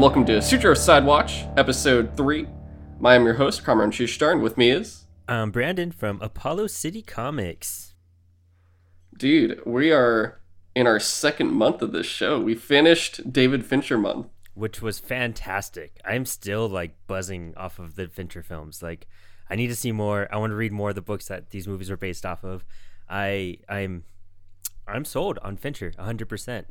and welcome to Sutro Sidewatch, episode 3. I am your host, Kamron Shushtar, and with me is. I'm Brandon from Apollo City Comics. Dude, we are in our second month of this show. We finished David Fincher month. Which was fantastic. I'm still like buzzing off of the Fincher films. Like, I need to see more. I want to read more of the books that these movies were based off of. I I'm I'm sold on Fincher 100%.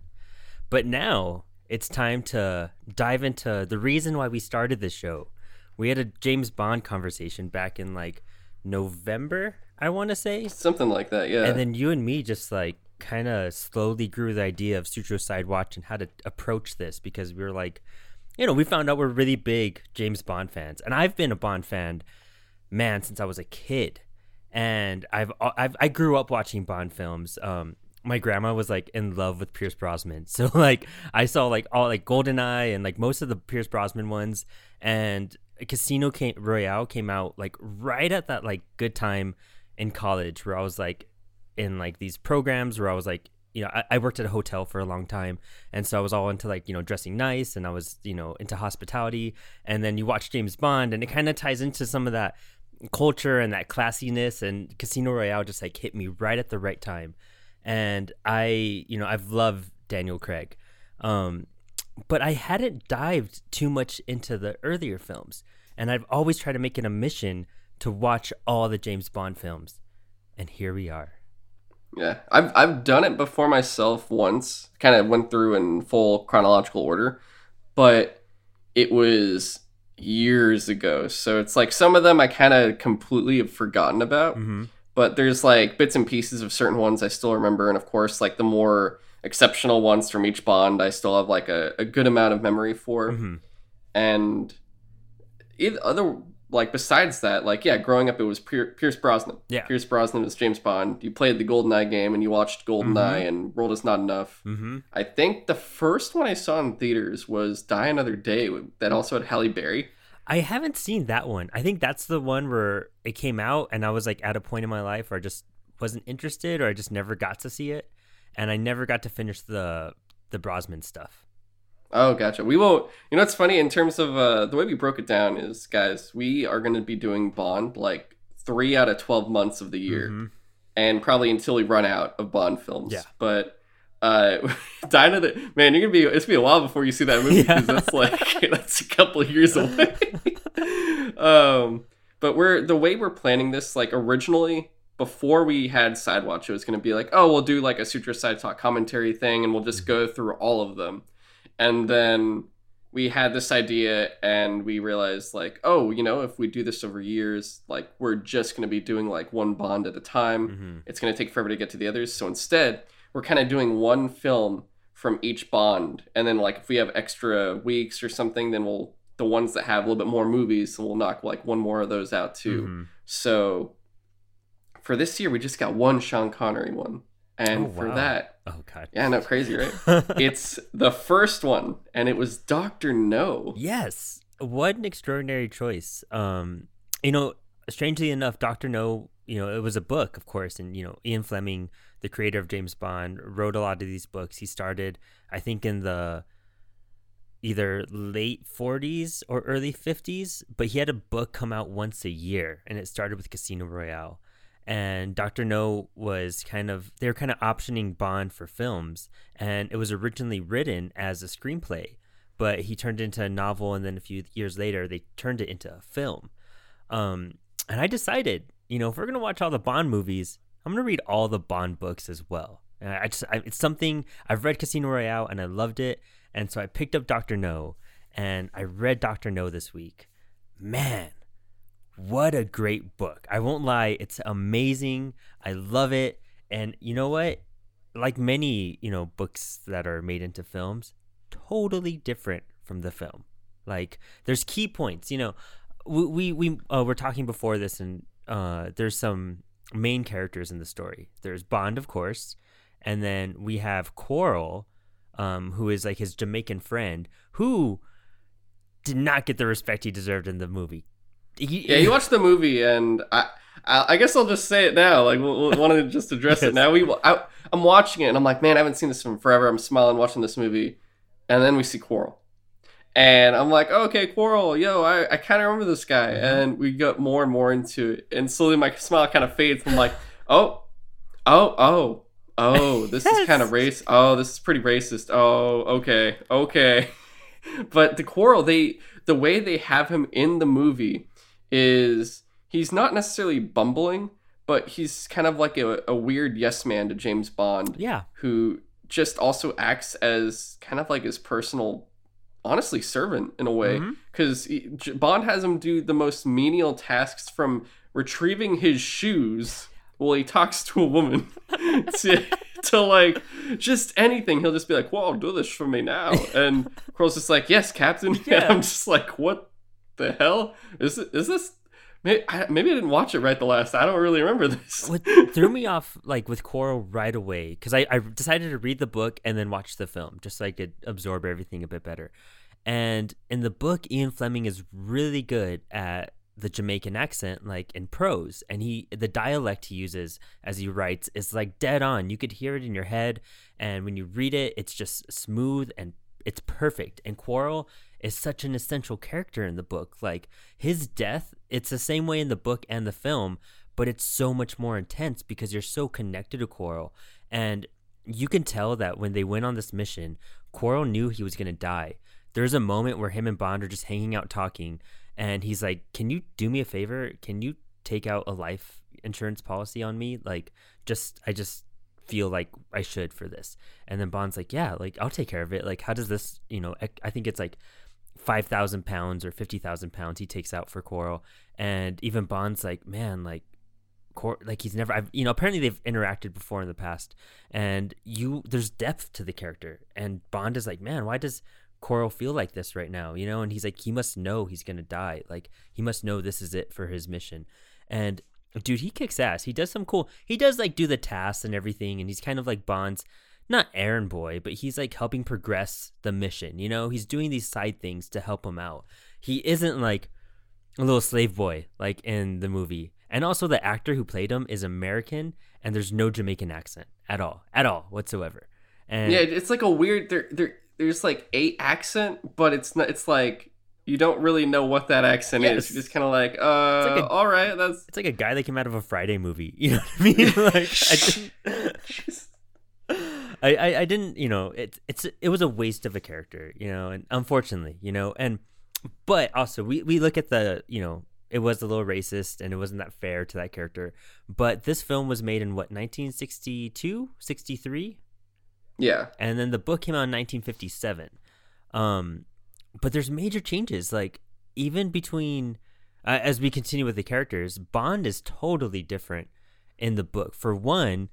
But now it's time to dive into the reason why we started this show. We had a James Bond conversation back in like November, I want to say. Something like that, yeah. And then you and me just like kind of slowly grew the idea of Sutro Sidewatch and how to approach this because we were like, you know, we found out we're really big James Bond fans. And I've been a Bond fan, man, since I was a kid. And I've, I've I grew up watching Bond films. Um, my grandma was like in love with Pierce Brosnan. So like I saw like all like Goldeneye and like most of the Pierce Brosnan ones. And Casino came, Royale came out like right at that like good time in college where I was like in like these programs where I was like you know I, I worked at a hotel for a long time. And so I was all into like you know dressing nice and I was you know into hospitality. And then you watch James Bond and it kind of ties into some of that culture and that classiness. And Casino Royale just like hit me right at the right time and I, you know, I've loved Daniel Craig, um, but I hadn't dived too much into the earlier films, and I've always tried to make it a mission to watch all the James Bond films, and here we are. Yeah, I've I've done it before myself once. Kind of went through in full chronological order, but it was years ago. So it's like some of them I kind of completely have forgotten about. Mm-hmm but there's like bits and pieces of certain ones I still remember, and of course, like the more exceptional ones from each Bond, I still have like a, a good amount of memory for. Mm-hmm. And other like besides that, like yeah, growing up it was Pierce Brosnan. Yeah, Pierce Brosnan was James Bond. You played the GoldenEye game and you watched GoldenEye mm-hmm. and World Is Not Enough. Mm-hmm. I think the first one I saw in theaters was Die Another Day that also had Halle Berry. I haven't seen that one. I think that's the one where it came out and I was like at a point in my life where I just wasn't interested or I just never got to see it. And I never got to finish the the Brosnan stuff. Oh, gotcha. We won't. You know, it's funny in terms of uh, the way we broke it down is, guys, we are going to be doing Bond like three out of twelve months of the year, mm-hmm. and probably until we run out of Bond films. Yeah. But uh Dinah the man you're gonna be it's gonna be a while before you see that movie because yeah. that's like that's a couple years away. Um but we're the way we're planning this like originally before we had sidewatch it was gonna be like oh we'll do like a Sutro side talk commentary thing and we'll just go through all of them. And then we had this idea and we realized like oh you know if we do this over years like we're just going to be doing like one bond at a time. Mm-hmm. it's going to take forever to get to the others. So instead we're kind of doing one film from each bond and then like if we have extra weeks or something then we'll the ones that have a little bit more movies so we'll knock like one more of those out too. Mm-hmm. so for this year we just got one sean connery one and oh, for that oh god yeah no crazy right? It's the first one and it was dr no. Yes. What an extraordinary choice. Um you know strangely enough dr no you know it was a book of course and you know ian fleming the creator of James Bond, wrote a lot of these books. He started, I think, in the either late 40s or early 50s, but he had a book come out once a year, and it started with Casino Royale. And Dr. No was kind of, they were kind of optioning Bond for films, and it was originally written as a screenplay, but he turned it into a novel, and then a few years later, they turned it into a film. Um, and I decided, you know, if we're going to watch all the Bond movies, I'm gonna read all the Bond books as well. I just I, it's something I've read Casino Royale and I loved it, and so I picked up Doctor No, and I read Doctor No this week. Man, what a great book! I won't lie, it's amazing. I love it, and you know what? Like many you know books that are made into films, totally different from the film. Like there's key points. You know, we we, we uh, were talking before this, and uh, there's some main characters in the story. There's Bond, of course, and then we have Quarrel, um, who is like his Jamaican friend, who did not get the respect he deserved in the movie. He, yeah, you watched the movie, and I, I, I guess I'll just say it now. Like, we'll, we'll want to just address yes. it now. We, I, I'm watching it, and I'm like, man, I haven't seen this from forever. I'm smiling watching this movie, and then we see Quarrel, And I'm like, okay, Quarrel, yo, I, I kind of remember this guy. Mm-hmm. And we got more and more into it. And slowly my smile kind of fades. I'm like, oh, oh, oh, oh, this yes. is kind of race. Oh, this is pretty racist. Oh, okay, okay. but the Quarrel, they the way they have him in the movie is he's not necessarily bumbling, but he's kind of like a, a weird yes man to James Bond. Yeah. Who just also acts as kind of like his personal honestly servant in a way because mm-hmm. Bond has him do the most menial tasks from retrieving his shoes while he talks to a woman to, to like just anything. He'll just be like, "Whoa, do this for me now," and Quarrel's just like, "Yes, Captain." Yeah. And I'm just like, "What the hell is it? Is this?" Maybe I, maybe I didn't watch it right the last. I don't really remember this. What threw me off, like with Quarrel, right away, because I, I decided to read the book and then watch the film, just so I could absorb everything a bit better. And in the book, Ian Fleming is really good at the Jamaican accent, like in prose, and he the dialect he uses as he writes is like dead on. You could hear it in your head, and when you read it, it's just smooth and it's perfect. And Quarrel is such an essential character in the book. Like his death, it's the same way in the book and the film, but it's so much more intense because you're so connected to Quarrel, and you can tell that when they went on this mission, Quarrel knew he was gonna die. There's a moment where him and Bond are just hanging out talking and he's like, "Can you do me a favor? Can you take out a life insurance policy on me? Like, just I just feel like I should for this." And then Bond's like, "Yeah, like I'll take care of it. Like, how does this? You know, I think it's like." 5,000 pounds or 50,000 pounds he takes out for Quarrel, And even Bond's like, man, like, Cor- like he's never, I've, you know, apparently they've interacted before in the past. And you, there's depth to the character. And Bond is like, man, why does, Quarrel feel like this right now, you know? And he's like, he must know he's gonna die. Like he must know this is it for his mission. And dude, he kicks ass. He does some cool. He does like do the tasks and everything, and he's kind of like Bond's not errand boy, but he's like helping progress the mission. You know, he's doing these side things to help him out. He isn't like a little slave boy like in the movie. And also, the actor who played him is American, and there's no Jamaican accent at all, at all whatsoever. And yeah, it's like a weird. They're they're there's like a accent, but it's not. It's like you don't really know what that accent yes. is. You're just kind of like, uh, like a, all right, that's. It's like a guy that came out of a Friday movie. You know what I mean? like, I didn't. I, I, I didn't, you know, it, it's it was a waste of a character, you know, and unfortunately, you know, and but also we, we look at the, you know, it was a little racist and it wasn't that fair to that character. But this film was made in what, 1962, 63? Yeah. And then the book came out in 1957. Um, but there's major changes. Like even between uh, as we continue with the characters, Bond is totally different in the book. For one,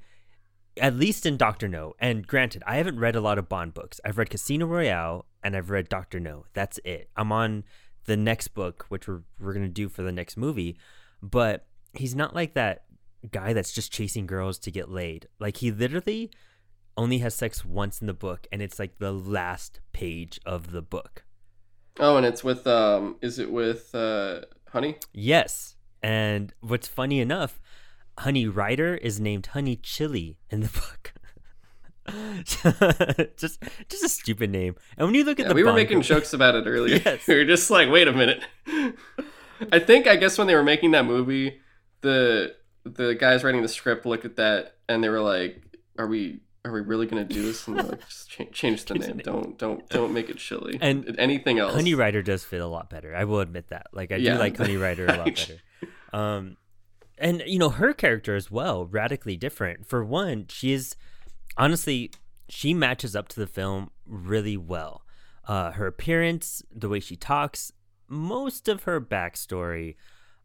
at least in Doctor No. And granted, I haven't read a lot of Bond books. I've read Casino Royale and I've read Doctor No. That's it. I'm on the next book, which we're we're gonna do for the next movie. But he's not like that guy that's just chasing girls to get laid. Like he literally only has sex once in the book, and it's like the last page of the book. Oh, and it's with um, is it with uh, Honey? Yes. And what's funny enough, Honey Rider is named Honey Chili in the book. just just a stupid name. And when you look at yeah, the we were making jokes about it earlier. yes. we were just like, wait a minute. I think I guess when they were making that movie, the the guys writing the script looked at that and they were like, "Are we are we really gonna do this? And they're like, just change, change the name. Don't don't don't make it chili. And anything else. Honey Rider does fit a lot better. I will admit that. Like I yeah. do like Honey Rider a lot better. Um, and you know her character as well, radically different. For one, she is honestly she matches up to the film really well. Uh, her appearance, the way she talks, most of her backstory.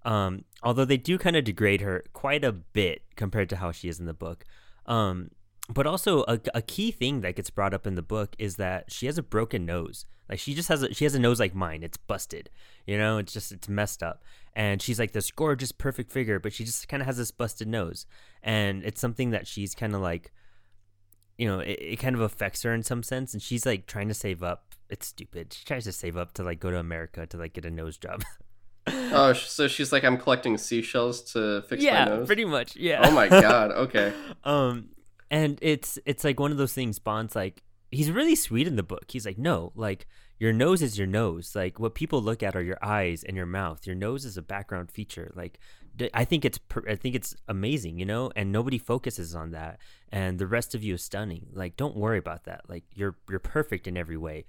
Um, although they do kind of degrade her quite a bit compared to how she is in the book. Um, but also a, a key thing that gets brought up in the book is that she has a broken nose like she just has a she has a nose like mine it's busted you know it's just it's messed up and she's like this gorgeous perfect figure but she just kind of has this busted nose and it's something that she's kind of like you know it, it kind of affects her in some sense and she's like trying to save up it's stupid she tries to save up to like go to america to like get a nose job. Oh so she's like i'm collecting seashells to fix yeah, my nose? pretty much yeah. Oh my god okay. Um and it's it's like one of those things bond's like he's really sweet in the book he's like no like your nose is your nose. Like what people look at are your eyes and your mouth. Your nose is a background feature. Like I think it's I think it's amazing, you know, and nobody focuses on that. And the rest of you is stunning. Like don't worry about that. Like you're you're perfect in every way.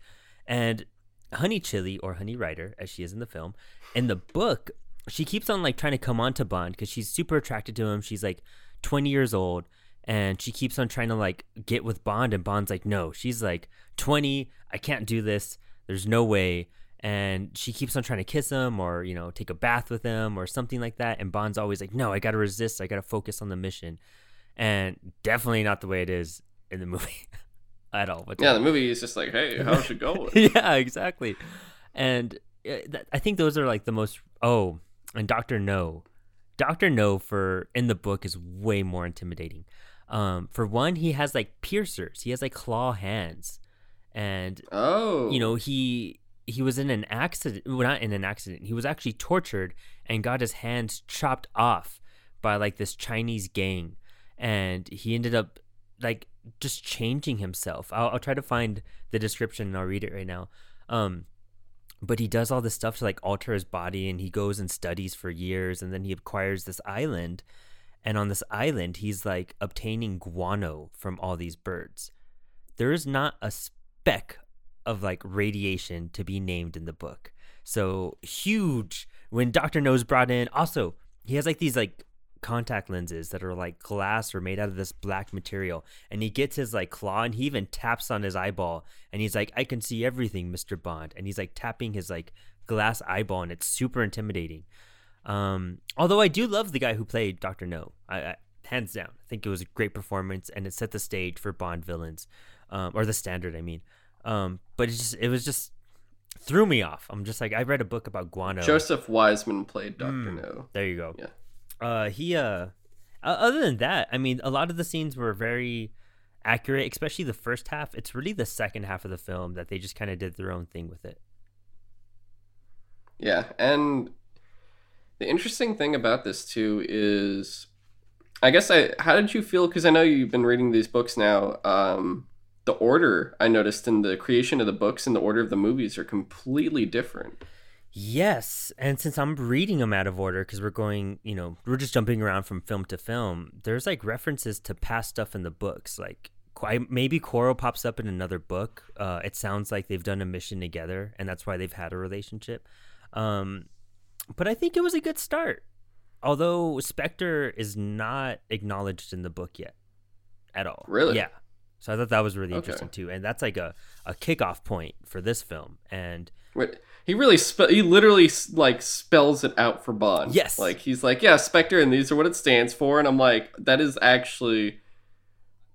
And Honey Chili or Honey Rider, as she is in the film, in the book, she keeps on like trying to come on to Bond because she's super attracted to him. She's like 20 years old and she keeps on trying to like get with Bond and Bond's like no she's like 20 I can't do this there's no way. And she keeps on trying to kiss him or you know take a bath with him or something like that. And Bond's always like no I got to resist. I got to focus on the mission. And definitely not the way it is in the movie at all. Yeah the movie is just like hey how's it going? Yeah exactly. And uh, I think those are like the most oh and Doctor No. Doctor No for in the book is way more intimidating. Um, for one, he has like pincers. He has like claw hands, and oh, you know he he was in an accident. Well, not in an accident. He was actually tortured and got his hands chopped off by like this Chinese gang, and he ended up like just changing himself. I'll, I'll try to find the description and I'll read it right now. Um, but he does all this stuff to like alter his body, and he goes and studies for years, and then he acquires this island and on this island, he's like obtaining guano from all these birds. There is not a speck of like radiation to be named in the book. So huge when Dr. No's brought in. Also, he has like these like contact lenses that are like glass or made out of this black material. And he gets his like claw and he even taps on his eyeball and he's like, I can see everything, Mr. Bond. And he's like tapping his like glass eyeball and it's super intimidating. Um, although I do love the guy who played Doctor No, I, I, hands down. I think it was a great performance, and it set the stage for Bond villains, um, or the standard. I mean, um, but it just it was just threw me off. I'm just like I read a book about guano. Joseph Wiseman played Doctor mm, No. There you go. Yeah. Uh, he uh, other than that, I mean, a lot of the scenes were very accurate, especially the first half. It's really the second half of the film that they just kind of did their own thing with it. Yeah, and the interesting thing about this too is, I guess I. How did you feel? Because I know you've been reading these books now. Um, the order I noticed in the creation of the books and the order of the movies are completely different. Yes, and since I'm reading them out of order because we're going, you know, we're just jumping around from film to film. There's like references to past stuff in the books, like maybe Quarrel pops up in another book. Uh, it sounds like they've done a mission together, and that's why they've had a relationship. Um, but I think it was a good start. Although Spectre is not acknowledged in the book yet at all. Really? Yeah. So I thought that was really okay. interesting too, and that's like a, a kickoff point for this film. And Wait, he really spe- he literally like spells it out for Bond. Yes, like he's like, yeah, Spectre, and these are what it stands for. And I'm like, that is actually,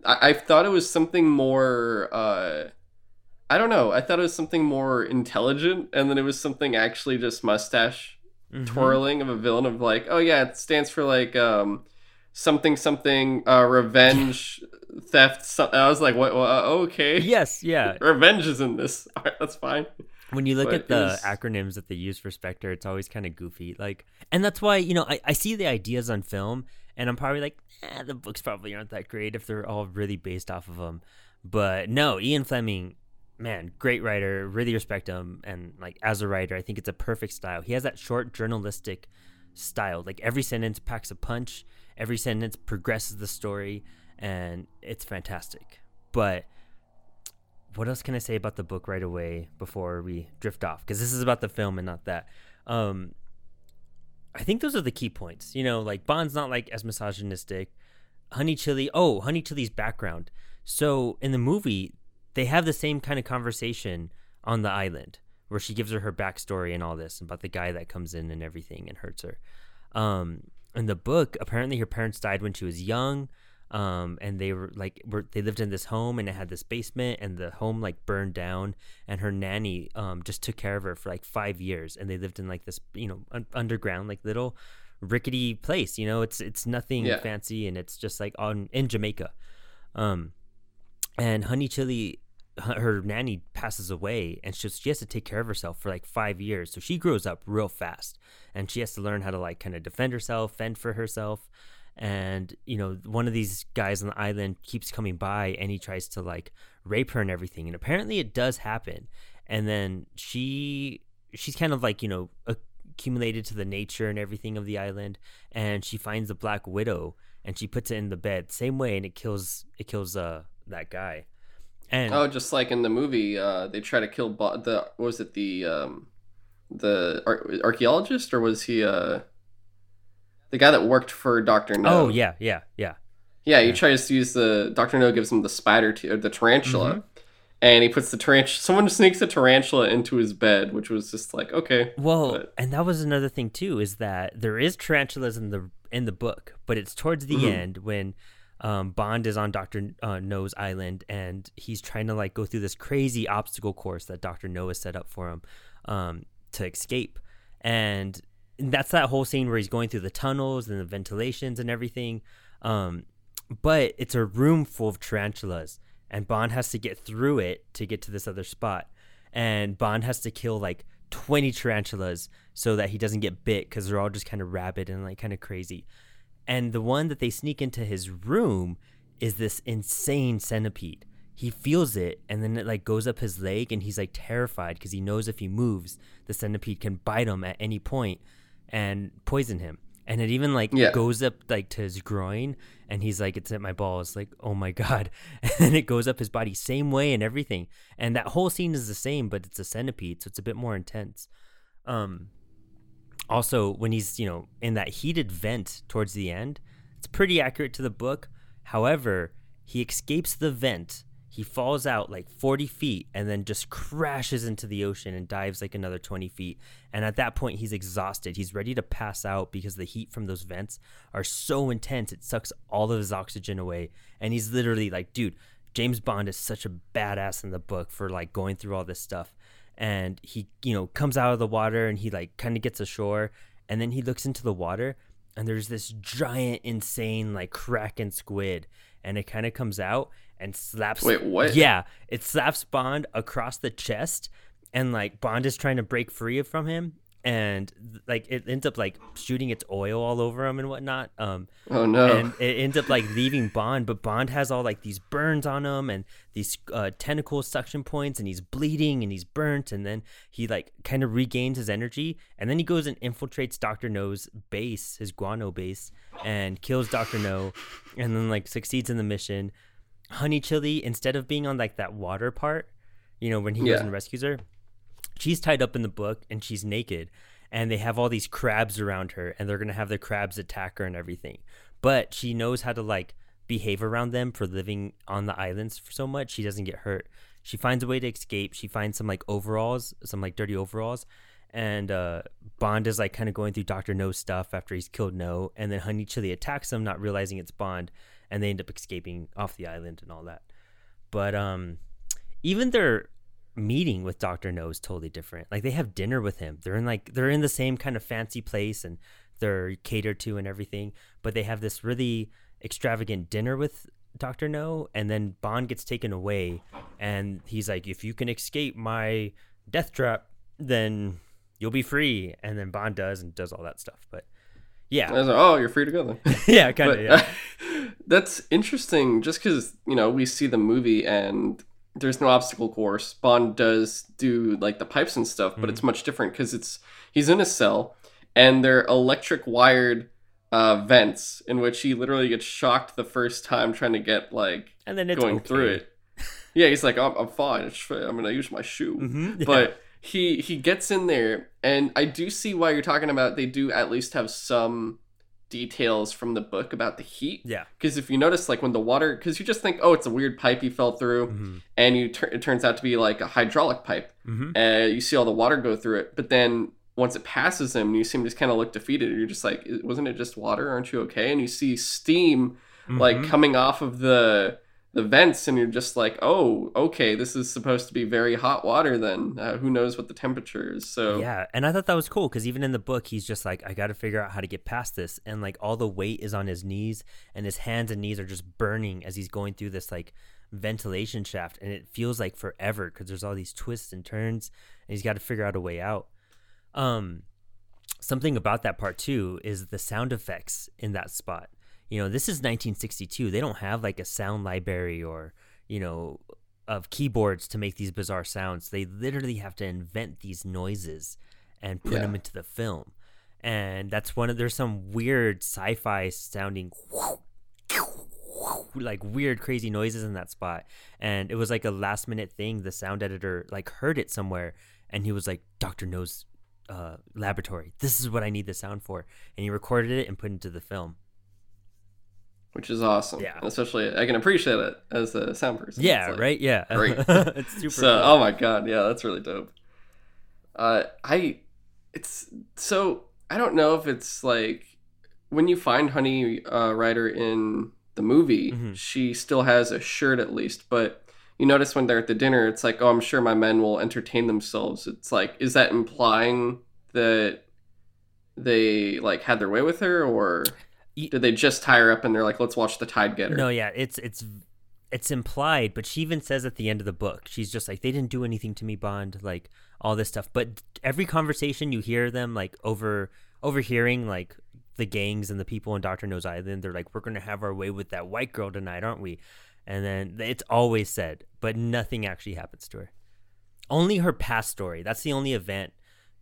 I, I thought it was something more. uh I don't know. I thought it was something more intelligent, and then it was something actually just mustache mm-hmm. twirling of a villain of like, oh yeah, it stands for like um something something uh revenge theft. So- I was like, what? what uh, okay. Yes, yeah. revenge is in this. All right, that's fine. When you look but at the was... acronyms that they use for Spectre, it's always kind of goofy. Like, and that's why you know I, I see the ideas on film, and I'm probably like, eh, the books probably aren't that great if they're all really based off of them. But no, Ian Fleming man, great writer. Really respect him. And like as a writer, I think it's a perfect style. He has that short journalistic style. Like every sentence packs a punch. Every sentence progresses the story, and it's fantastic. But what else can I say about the book right away before we drift off? Because this is about the film and not that. Um, I think those are the key points. You know, like Bond's not like as misogynistic. Honey Chili. Oh, Honey Chili's background. So in the movie, they have the same kind of conversation on the island where she gives her her backstory and all this about the guy that comes in and everything and hurts her. Um, in the book, apparently her parents died when she was young. Um, and they were like, were, they lived in this home and it had this basement and the home like burned down and her nanny, um, just took care of her for like five years and they lived in like this, you know, un- underground, like little rickety place, you know, it's, it's nothing yeah. fancy and it's just like on, in Jamaica. Um, and Honey Chili her nanny passes away and she, she has to take care of herself for like five years so she grows up real fast and she has to learn how to like kind of defend herself fend for herself and you know one of these guys on the island keeps coming by and he tries to like rape her and everything and apparently it does happen and then she she's kind of like you know accumulated to the nature and everything of the island, and she finds the Black Widow and she puts it in the bed same way, and it kills it kills uh that guy. And oh, just like in the movie, uh, they try to kill Bo- the was it the um, the ar- archaeologist or was he uh, the guy that worked for Doctor No? Oh yeah, yeah, yeah. Yeah, he yeah. tries to use the Doctor No gives him the spider t- or the tarantula, mm-hmm. and he puts the tarantula. Someone sneaks a tarantula into his bed, which was just like okay. Well, but... and that was another thing too is that there is tarantulas in the in the book, but it's towards the mm-hmm. end when um, Bond is on Doctor uh, No's island, and he's trying to like go through this crazy obstacle course that Doctor No has set up for him um, to escape, and that's that whole scene where he's going through the tunnels and the ventilations and everything. Um, but it's a room full of tarantulas, and Bond has to get through it to get to this other spot, and Bond has to kill like 20 tarantulas so that he doesn't get bit because they're all just kind of rabid and like kind of crazy. And the one that they sneak into his room is this insane centipede. He feels it and then it like goes up his leg and he's like terrified because he knows if he moves, the centipede can bite him at any point and poison him. And it even like yeah. goes up like to his groin and he's like, It's at my balls, like, oh my god. And then it goes up his body, same way and everything. And that whole scene is the same, but it's a centipede, so it's a bit more intense. Um also when he's you know in that heated vent towards the end it's pretty accurate to the book. However he escapes the vent. He falls out like 40 feet and then just crashes into the ocean and dives like another 20 feet. And at that point he's exhausted. He's ready to pass out because the heat from those vents are so intense it sucks all of his oxygen away. And he's literally like dude james bond is such a badass in the book for like going through all this stuff and he you know comes out of the water and he like kind of gets ashore and then he looks into the water and there's this giant insane like kraken squid and it kind of comes out and slaps wait what? Yeah it slaps bond across the chest and like bond is trying to break free from him and like it ends up like shooting its oil all over him and whatnot. Um, oh no! And it ends up like leaving Bond, but Bond has all like these burns on him and these uh, tentacle suction points, and he's bleeding and he's burnt, and then he like kind of regains his energy, and then he goes and infiltrates Doctor No's base, his guano base, and kills Doctor No, and then like succeeds in the mission. Honey Chili, instead of being on like that water part, you know, when he yeah. goes and rescues her she's tied up in the book and she's naked and they have all these crabs around her and they're going to have the crabs attack her and everything. But she knows how to like behave around them for living on the islands for so much she doesn't get hurt. She finds a way to escape. She finds some like overalls some like dirty overalls and uh, bond is like kind of going through dr no's stuff after he's killed no and then honey chili attacks him not realizing it's bond and they end up escaping off the island and all that. But um even their meeting with Doctor No is totally different. Like they have dinner with him. They're in like they're in the same kind of fancy place and they're catered to and everything. But they have this really extravagant dinner with Doctor No, and then Bond gets taken away, and he's like, "If you can escape my death trap, then you'll be free." And then Bond does and does all that stuff. But yeah, like, oh, you're free to go then. yeah, kind of. Yeah. that's interesting, just because you know we see the movie and there's no obstacle course. Bond does do like the pipes and stuff, but mm-hmm. it's much different because it's he's in a cell and they're electric wired uh, vents in which he literally gets shocked the first time trying to get like and then going okay. through it. Yeah, he's like, I'm, I'm fine. I'm gonna use my shoe, mm-hmm. yeah. but he he gets in there, and I do see why you're talking about. They do at least have some details from the book about the heat. Yeah. Because if you notice, like when the water, because you just think, oh, it's a weird pipe he fell through, mm-hmm. and you it turns out to be like a hydraulic pipe, mm-hmm. and you see all the water go through it. But then once it passes him, you see him just kind of look defeated. You're just like, wasn't it just water? Aren't you okay? And you see steam mm-hmm. like coming off of the the vents and you're just like oh okay this is supposed to be very hot water then. Uh, who knows what the temperature is so yeah and i thought that was cool because even in the book he's just like i gotta figure out how to get past this and like all the weight is on his knees and his hands and knees are just burning as he's going through this like ventilation shaft and it feels like forever because there's all these twists and turns and he's got to figure out a way out. Um something about that part too is the sound effects in that spot you know, this is 1962. They don't have like a sound library or, you know, of keyboards to make these bizarre sounds. They literally have to invent these noises and put Yeah. them into the film. And that's one of there's some weird sci-fi sounding like weird crazy noises in that spot. And it was like a last minute thing. The sound editor like heard it somewhere and he was like, Dr. No's uh, laboratory. This is what I need the sound for. And he recorded it and put it into the film. Which is awesome. Yeah. especially I can appreciate it as a sound person. Yeah, like- right? Yeah. great. it's super So, cool. oh my god, yeah, that's really dope. Uh, I, it's so I don't know if it's like when you find Honey uh, Rider in the movie, Mhm. she still has a shirt at least, but. You notice when they're at the dinner, it's like, oh, I'm sure my men will entertain themselves. It's like, is that implying that they like had their way with her, or did they just tie her up and they're like, let's watch the Tide get her? No, yeah, it's it's it's implied, but she even says at the end of the book, she's just like, they didn't do anything to me, Bond, like all this stuff. But every conversation you hear them like over overhearing like the gangs and the people in Doctor No's Island, they're like, we're gonna have our way with that white girl tonight, aren't we? And then it's always said, but nothing actually happens to her. Only her past story. That's the only event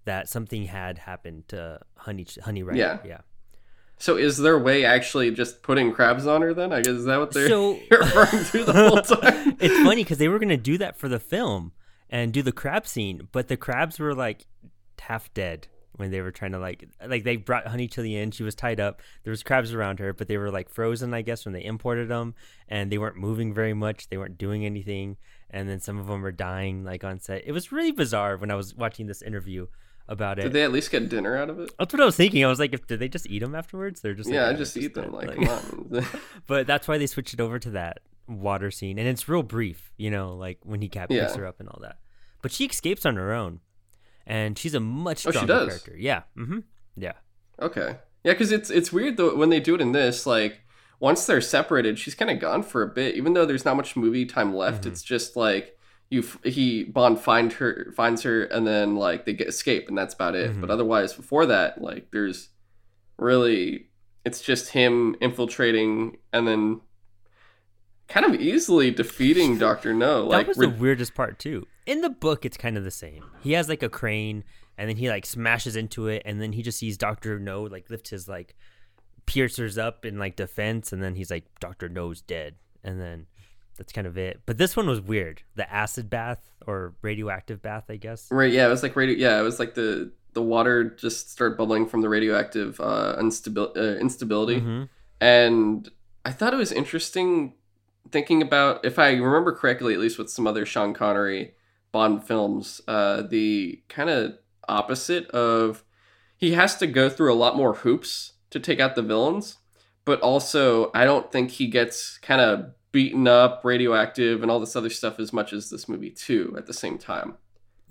that something had happened to Honey Honey Rider. Yeah. yeah. So is their way actually just putting crabs on her then? I guess is that what they're So- referring to the whole time? it's funny because they were gonna do that for the film and do the crab scene, but the crabs were like half dead when they were trying to like like they brought Honey to the end. She was tied up. There was crabs around her, but they were like frozen, I guess, when they imported them, and they weren't moving very much. They weren't doing anything, and then some of them were dying like on set. It was really bizarre when I was watching this interview about it. Did they at least get dinner out of it? That's what I was thinking. I was like, if did they just eat them afterwards? They're just like, yeah, I "Yeah, just eat them. Like, Like- come but that's why they switched it over to that water scene and it's real brief you know like when he cat picks Yeah. her up and all that but she escapes on her own and she's a much Oh, stronger does? character yeah mm-hmm yeah okay. Yeah, because it's it's weird though when they do it in this. Like once they're separated, she's kind of gone for a bit. Even though there's not much movie time left, Mhm. it's just like you f- he Bond find her finds her and then like they get escape and that's about it. Mhm. But otherwise, before that, like there's really it's just him infiltrating and then kind of easily defeating Doctor No. Like that was re- the weirdest part too in the book it's kind of the same he has like a crane and then he like smashes into it and then he just sees dr no like lift his like pincers up in like defense and then he's like dr no's dead and then that's kind of it but this one was weird the acid bath or radioactive bath i guess Right, yeah, it was like radio. Yeah, it was like the the water just started bubbling from the radioactive uh, instabil- uh, instability, Mhm. and I thought it was interesting thinking about if I remember correctly, at least with some other Sean Connery Bond films, uh, the kind of opposite of he has to go through a lot more hoops to take out the villains, but also I don't think he gets kind of beaten up, radioactive, and all this other stuff as much as this movie too. At the same time.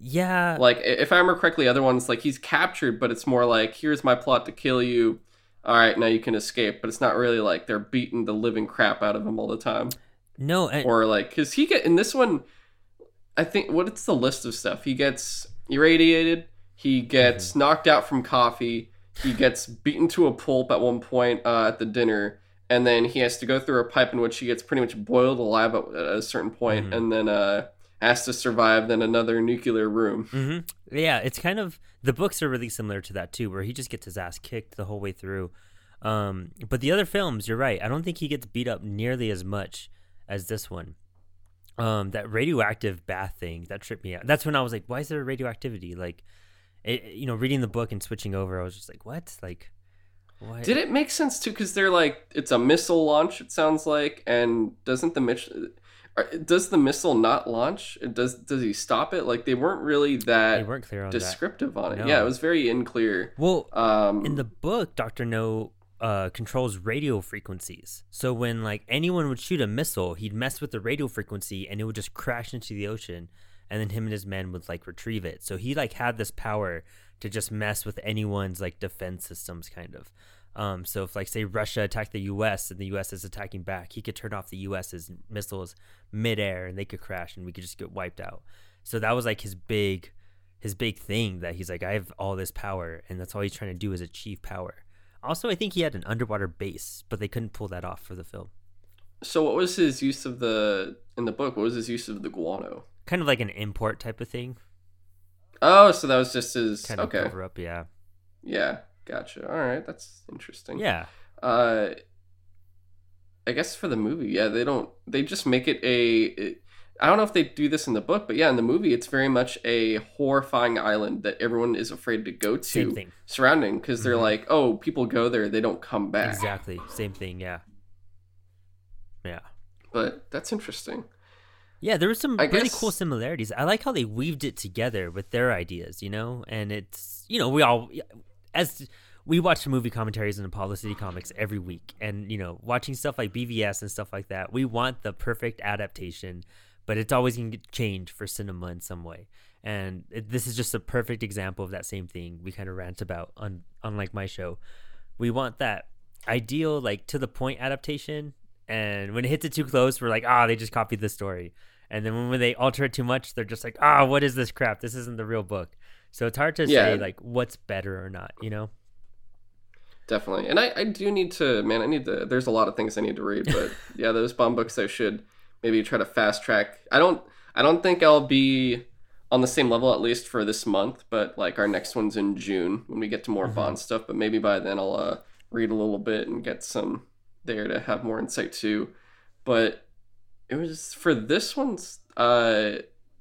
Yeah. Like if i remember correctly other ones like he's captured but it's more like here's my plot to kill you. All right now you can escape. But it's not really like they're beating the living crap out of him all the time. No and, or like because he get in this one i think what it's the list of stuff? He gets irradiated. He gets knocked out from coffee. He gets beaten to a pulp at one point uh, at the dinner and then he has to go through a pipe in which he gets pretty much boiled alive at, a certain point, Mhm. and then uh, has to survive then another nuclear room hmm Yeah, it's kind of the books are really similar to that too, where he just gets his ass kicked the whole way through. Um, but the other films, you're right. I don't think he gets beat up nearly as much as this one. Um, that radioactive bath thing that tripped me out. That's when I was like, why is there radioactivity? Like, it, you know, reading the book and switching over, I was just like, what? Like, why? Did it make sense too? Because they're like, it's a missile launch. It sounds like, and doesn't the mission? Does the missile not launch? Does does he stop it? Like they weren't really that They that weren't clear on that. descriptive on it. No. Yeah, it was very unclear. Well, Um, in the book, Doctor No uh, controls radio frequencies. So when like anyone would shoot a missile, he'd mess with the radio frequency, and it would just crash into the ocean. And then him and his men would like retrieve it. So he like had this power to just mess with anyone's like defense systems, kind of. Um, so if like say Russia attacked the U.S. and the U.S. is attacking back, he could turn off the U.S.'s missiles midair, and they could crash, and we could just get wiped out. So that was like his big, his big thing that he's like, I have all this power, and that's all he's trying to do is achieve power. Also, I think he had an underwater base, but they couldn't pull that off for the film. So what was his use of the in the book? What was his use of the guano? Kind of like an import type of thing. Oh, so that was just his Kind of okay. cover up, yeah. Yeah, gotcha. All right, that's interesting. Yeah. Uh, I guess for the movie, yeah, they don't. They just make it a. It, I don't know if they do this in the book, but yeah, in the movie, it's very much a horrifying island that everyone is afraid to go to. Same thing. Surrounding, because they're Mhm. like, oh, people go there, they don't come back. Exactly. Same thing, yeah. Yeah. But that's interesting. Yeah, there was some I really guess- cool similarities. I like how they weaved it together with their ideas, you know? And it's, you know, we all, as we watch movie commentaries in Apollo City Comics every week, and, you know, watching stuff like BVS and stuff like that, we want the perfect adaptation, but it's always going to change for cinema in some way. And it, this is just a perfect example of that same thing we kind of rant about on, unlike my show. We want that ideal, like, to the point adaptation. And when it hits it too close, we're like, ah, they just copied the story. And then when they alter it too much, they're just like, ah, what is this crap? This isn't the real book. So it's hard to Yeah. say like what's better or not, you know? Definitely. And I, I do need to, man, I need to, there's a lot of things I need to read, but yeah, those Bond books I should maybe try to fast track. I don't, I don't think I'll be on the same level at least for this month, but like our next one's in June when we get to more Mhm. Bond stuff, but maybe by then I'll uh, read a little bit and get some there to have more insight too. But it was for this one's, uh,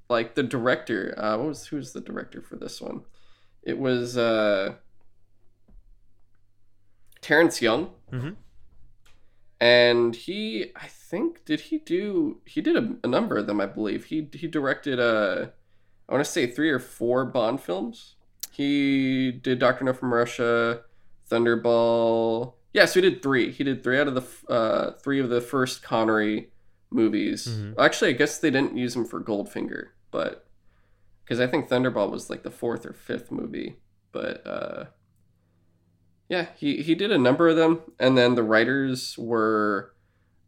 like the director, uh, what was, who was the director for this one? It was, uh, Terrence Young, Mm-hmm. and he, I think, did he do? He did a, a number of them, I believe. He he directed uh, I want to say three or four Bond films. He did Doctor No from Russia, Thunderball. Yeah, so he did three. He did three out of the uh, three of the first Connery movies. Mhm. Actually, I guess they didn't use him for Goldfinger, but because I think Thunderball was like the fourth or fifth movie. But uh, yeah, he he did a number of them, and then the writers were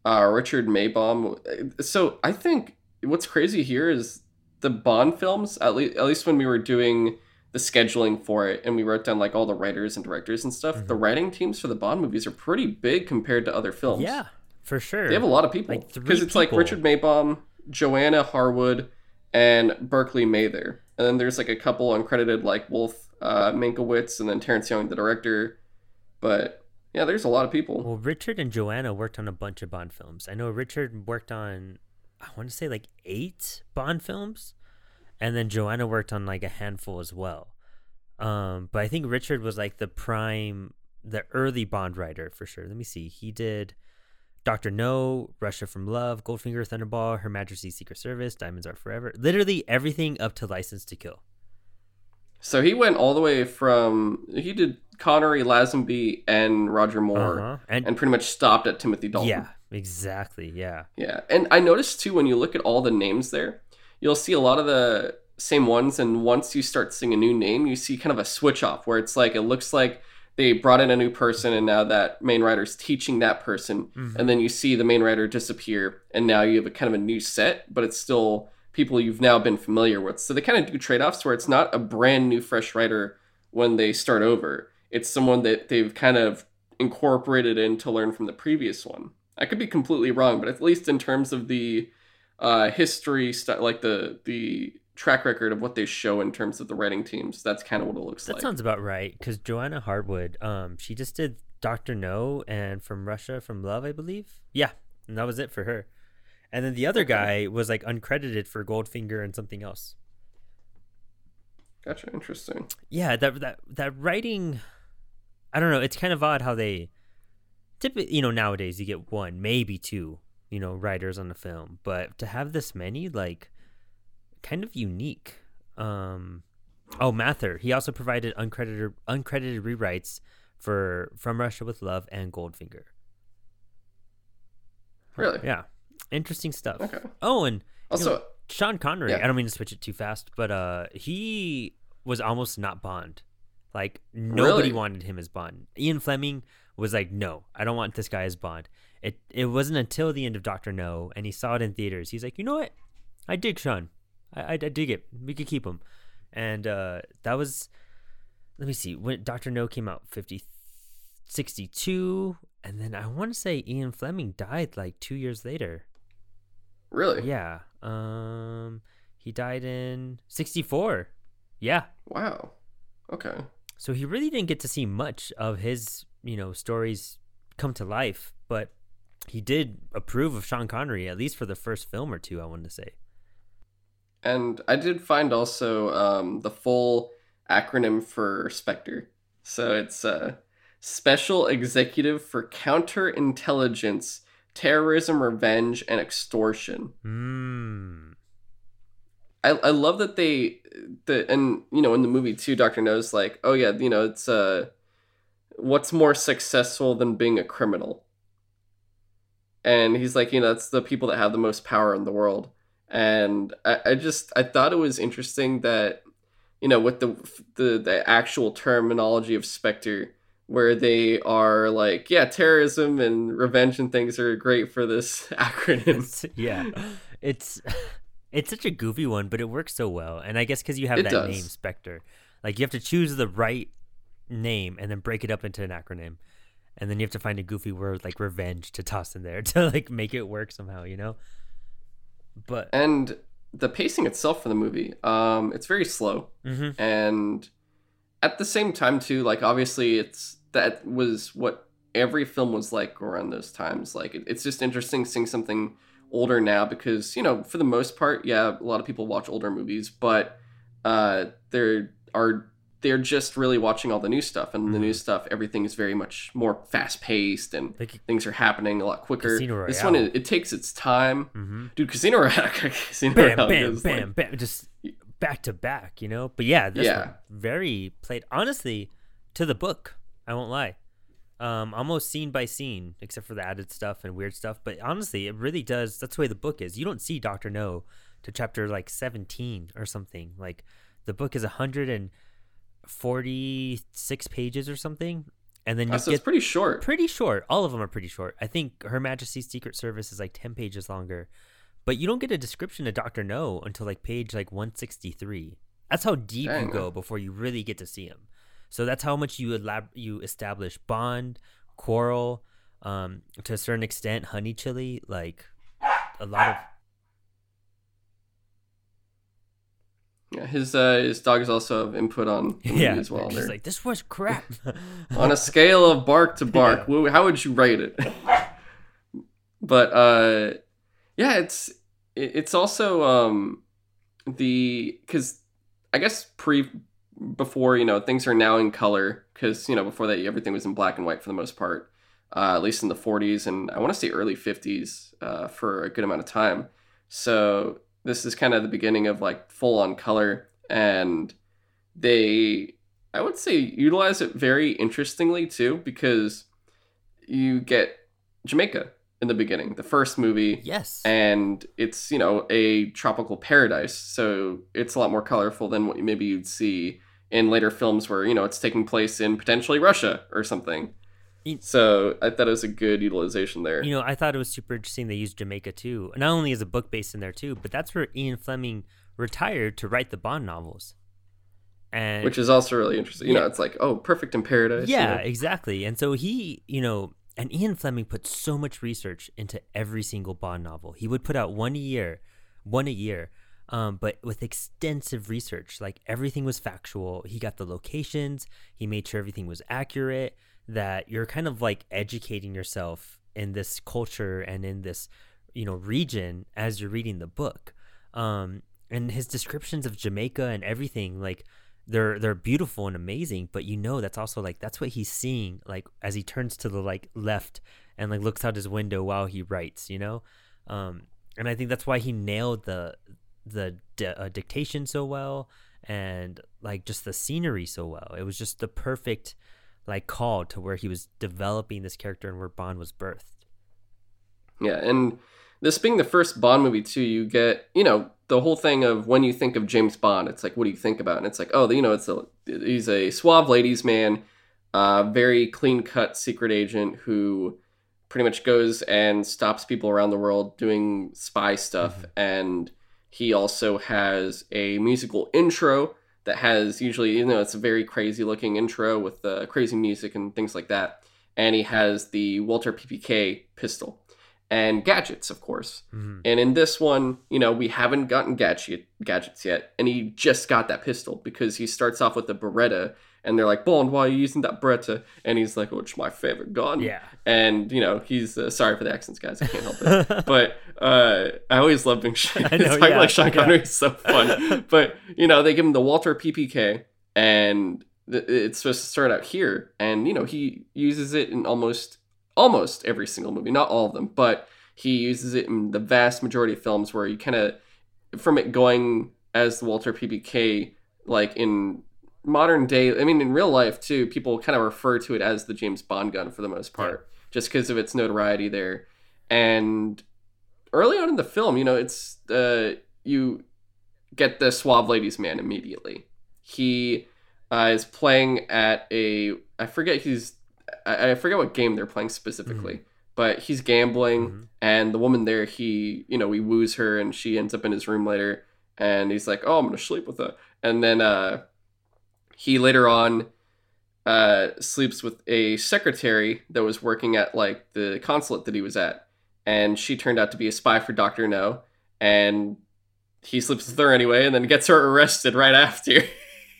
uh, Richard Maybaum. So I think what's crazy here is the Bond films. At least at least when we were doing the scheduling for it, and we wrote down like all the writers and directors and stuff. The Mhm. writing teams for the Bond movies are pretty big compared to other films. Yeah, for sure. They have a lot of people Like because it's like. Richard Maybaum, Joanna Harwood, and Berkeley Mather, and then there's like a couple uncredited like Wolf uh, Mankowitz and then Terrence Young, the director. But yeah, there's a lot of people. Well, Richard and Joanna worked on a bunch of Bond films. I know Richard worked on, I want to say like eight Bond films, and then Joanna worked on like a handful as well. Um, but I think Richard was like the prime, the early Bond writer for sure. Let me see. He did Doctor No, Russia from Love, Goldfinger, Thunderball, Her Majesty's Secret Service, Diamonds Are Forever. Literally everything up to License to Kill. So he went all the way from he did Connery, Lazenby, and Roger Moore, Uh-huh. And, and pretty much stopped at Timothy Dalton. yeah, exactly. Yeah. Yeah, and I noticed too when you look at all the names there, you'll see a lot of the same ones, and once you start seeing a new name, you see kind of a switch off where it's like it looks like they brought in a new person, and now that main writer's teaching that person, Mhm. and then you see the main writer disappear, and now you have a kind of a new set, but it's still people you've now been familiar with. So they kind of do trade offs where it's not a brand new fresh writer when they start over. It's someone that they've kind of incorporated in to learn from the previous one. I could be completely wrong, but at least in terms of the uh, history, st- like the the track record of what they show in terms of the writing teams, that's kind of what it looks That like. That sounds about right. Because Joanna Harwood, um, she just did Doctor No and From Russia from Love, I believe. Yeah, and that was it for her. And then the other guy was like uncredited for Goldfinger and something else. Gotcha. Interesting. Yeah, that that that writing, I don't know. It's kind of odd how they, typically, you know, nowadays you get one, maybe two, you know, writers on a film, but to have this many, like, kind of unique. Um, oh, Mather. He also provided uncredited uncredited rewrites for From Russia with Love and Goldfinger. Really? Yeah, interesting stuff. Okay. Oh, and Also, Sean Connery. Yeah. I don't mean to switch it too fast, but uh, he was almost not Bond. Like nobody Really? wanted him as Bond. Ian Fleming was like, "No, I don't want this guy as Bond." It it wasn't until the end of Doctor No, and he saw it in theaters. He's like, "You know what? I dig Sean. I I, I dig it. We could keep him." And uh, that was, let me see, when Doctor No came out 50, 62, and then I want to say Ian Fleming died like two years later. Really? Yeah. Um, he died in '64. Yeah. Wow. Okay. So he really didn't get to see much of his, you know, stories come to life, but he did approve of Sean Connery at least for the first film or two. I want to say. And I did find also um, the full acronym for Spectre. So it's uh, Special Executive for Counterintelligence, Terrorism, Revenge, and Extortion. Hmm. I, I love that they the and you know in the movie too Doctor No's like oh yeah you know it's uh what's more successful than being a criminal and he's like you know that's the people that have the most power in the world and I, I just I thought it was interesting that you know with the the the actual terminology of Spectre where they are like yeah terrorism and revenge and things are great for this acronym yeah it's it's such a goofy one, but it works so well. And I guess because you have It that does. name, Spectre, like you have to choose the right name and then break it up into an acronym, and then you have to find a goofy word like revenge to toss in there to like make it work somehow, you know. But and the pacing itself for the movie um it's very slow mm-hmm. and at the same time too like obviously it's that was what every film was like around those times like it, it's just interesting seeing something older now because you know for the most part yeah a lot of people watch older movies but uh they're are they're just really watching all the new stuff and the Mhm. new stuff everything is very much more fast paced and like things are happening a lot quicker Casino this one it, it takes its time hmm dude casino Royale casino bam, Royale bam, is, like- bam, bam, just back to back, you know. But yeah, this Yeah. one very played honestly to the book. I won't lie. Um, almost scene by scene, except for the added stuff and weird stuff. But honestly, it really does. That's the way the book is. You don't see Doctor No to chapter like seventeen or something. Like the book is hundred and forty-six pages or something, and then you so it's get pretty short pretty short. All of them are pretty short. I think Her Majesty's Secret Service is like 10 pages longer. But you don't get a description of Dr. No until like page like 163. That's how deep Dang. you go before you really get to see him. So that's how much you elab- you establish bond, quarrel, um, to a certain extent, Honeychile, like a lot of Yeah, his uh, his dogs also have input on the yeah. as well. They're- like this was crap. on a scale of bark to bark, wh- how would you rate it? but uh, yeah, it's it's also um the because I guess pre before you know things are now in color because you know before that everything was in black and white for the most part, uh, at least in the 40s and I want to say early 50s uh, for a good amount of time. So this is kind of the beginning of like full on color and they I would say utilize it very interestingly too because you get Jamaica in the beginning, the first movie, yes. and it's you know a tropical paradise, so it's a lot more colorful than what maybe you'd see in later films where you know it's taking place in potentially Russia or something. You- So I thought it was a good utilization there. You know, I thought it was super interesting they used Jamaica too. Not only is a book based in there too, but that's where Ian Fleming retired to write the Bond novels. And which is also really interesting. You know, it's like, oh, perfect in paradise. you yeah, know? exactly. And so he, you know, and Ian Fleming put so much research into every single Bond novel. He would put out one a year, one a year, um, but with extensive research. Like everything was factual. He got the locations. He made sure everything was accurate. That you're kind of like educating yourself in this culture and in this, you know, region as you're reading the book. Um, and his descriptions of Jamaica and everything, like they're they're beautiful and amazing but you know that's also like that's what he's seeing like as he turns to the like left and like looks out his window while he writes you know um and i think that's why he nailed the the uh, dictation so well and like just the scenery so well it was just the perfect like call to where he was developing this character and where bond was birthed. Yeah, and this being the first Bond movie too, you get you know the whole thing of when you think of James Bond, it's like what do you think about? And it's like oh, you know, it's a he's a suave ladies man, uh, very clean cut secret agent who pretty much goes and stops people around the world doing spy stuff, and he also has a musical intro that has usually you know it's a very crazy looking intro with uh, crazy music and things like that and he has the Walther PPK pistol and gadgets, of course. Mm-hmm. And in this one, you know, we haven't gotten gadget gadgets yet, and he just got that pistol because he starts off with a Beretta, and they're like, "Bond, why are you using that Beretta?" And he's like, "Oh, it's my favorite gun." Yeah. And you know, he's uh, sorry for the accents, guys. I can't help it. but uh, I always love being Sean. I know, yeah, like Sean Connery is so fun. but you know, they give him the Walther PPK, and it's supposed to start out here, and you know, he uses it in almost almost every single movie, not all of them, but he uses it in the vast majority of films where you kind of from it going as the Walther PPK like in modern day I mean in real life too people kind of refer to it as the James Bond gun for the most part yeah. just because of its notoriety there and early on in the film you know it's uh you get the suave ladies man immediately he uh, is playing at a I forget he's I, I forget what game they're playing specifically, mm-hmm. but he's gambling, mm-hmm. and the woman there, he you know he woos her, and she ends up in his room later, and he's like, oh, I'm gonna sleep with her, and then uh, he later on uh, sleeps with a secretary that was working at like the consulate that he was at, and she turned out to be a spy for Doctor No, and he sleeps with her anyway, and then gets her arrested right after.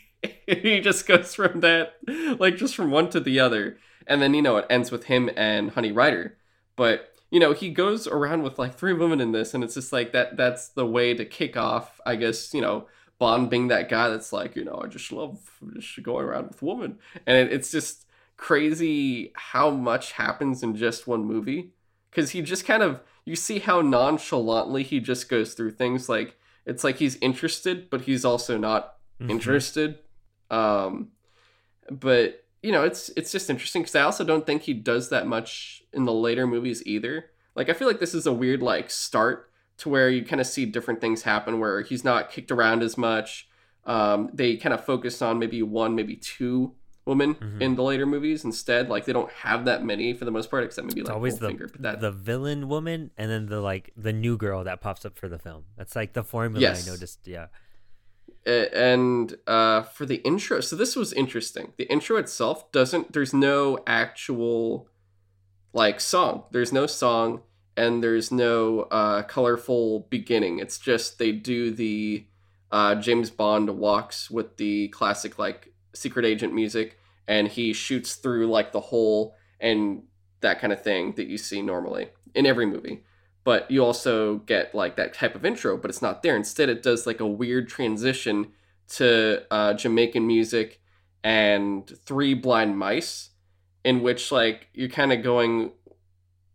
he just goes from that, like just from one to the other, and then you know it ends with him and Honey Rider. But you know he goes around with like three women in this, and it's just like that. That's the way to kick off, I guess. You know, Bond being that guy that's like, you know, I just love just going around with women, and it, it's just crazy how much happens in just one movie because he just kind of you see how nonchalantly he just goes through things like it's like he's interested but he's also not mm-hmm. interested um but you know, it's it's just interesting because I also don't think he does that much in the later movies either. Like I feel like this is a weird like start to where you kind of see different things happen where he's not kicked around as much. Um, they kind of focus on maybe one, maybe two women mm-hmm. in the later movies instead. Like they don't have that many for the most part, except maybe it's like always the that... the villain woman and then the like the new girl that pops up for the film. That's like the formula yes. I noticed. Yeah and uh, for the intro so this was interesting the intro itself doesn't there's no actual like song there's no song and there's no uh, colorful beginning it's just they do the uh, james bond walks with the classic like secret agent music and he shoots through like the hole and that kind of thing that you see normally in every movie but you also get like that type of intro, but it's not there. Instead, it does like a weird transition to uh, Jamaican music and Three Blind Mice, in which like you're kind of going,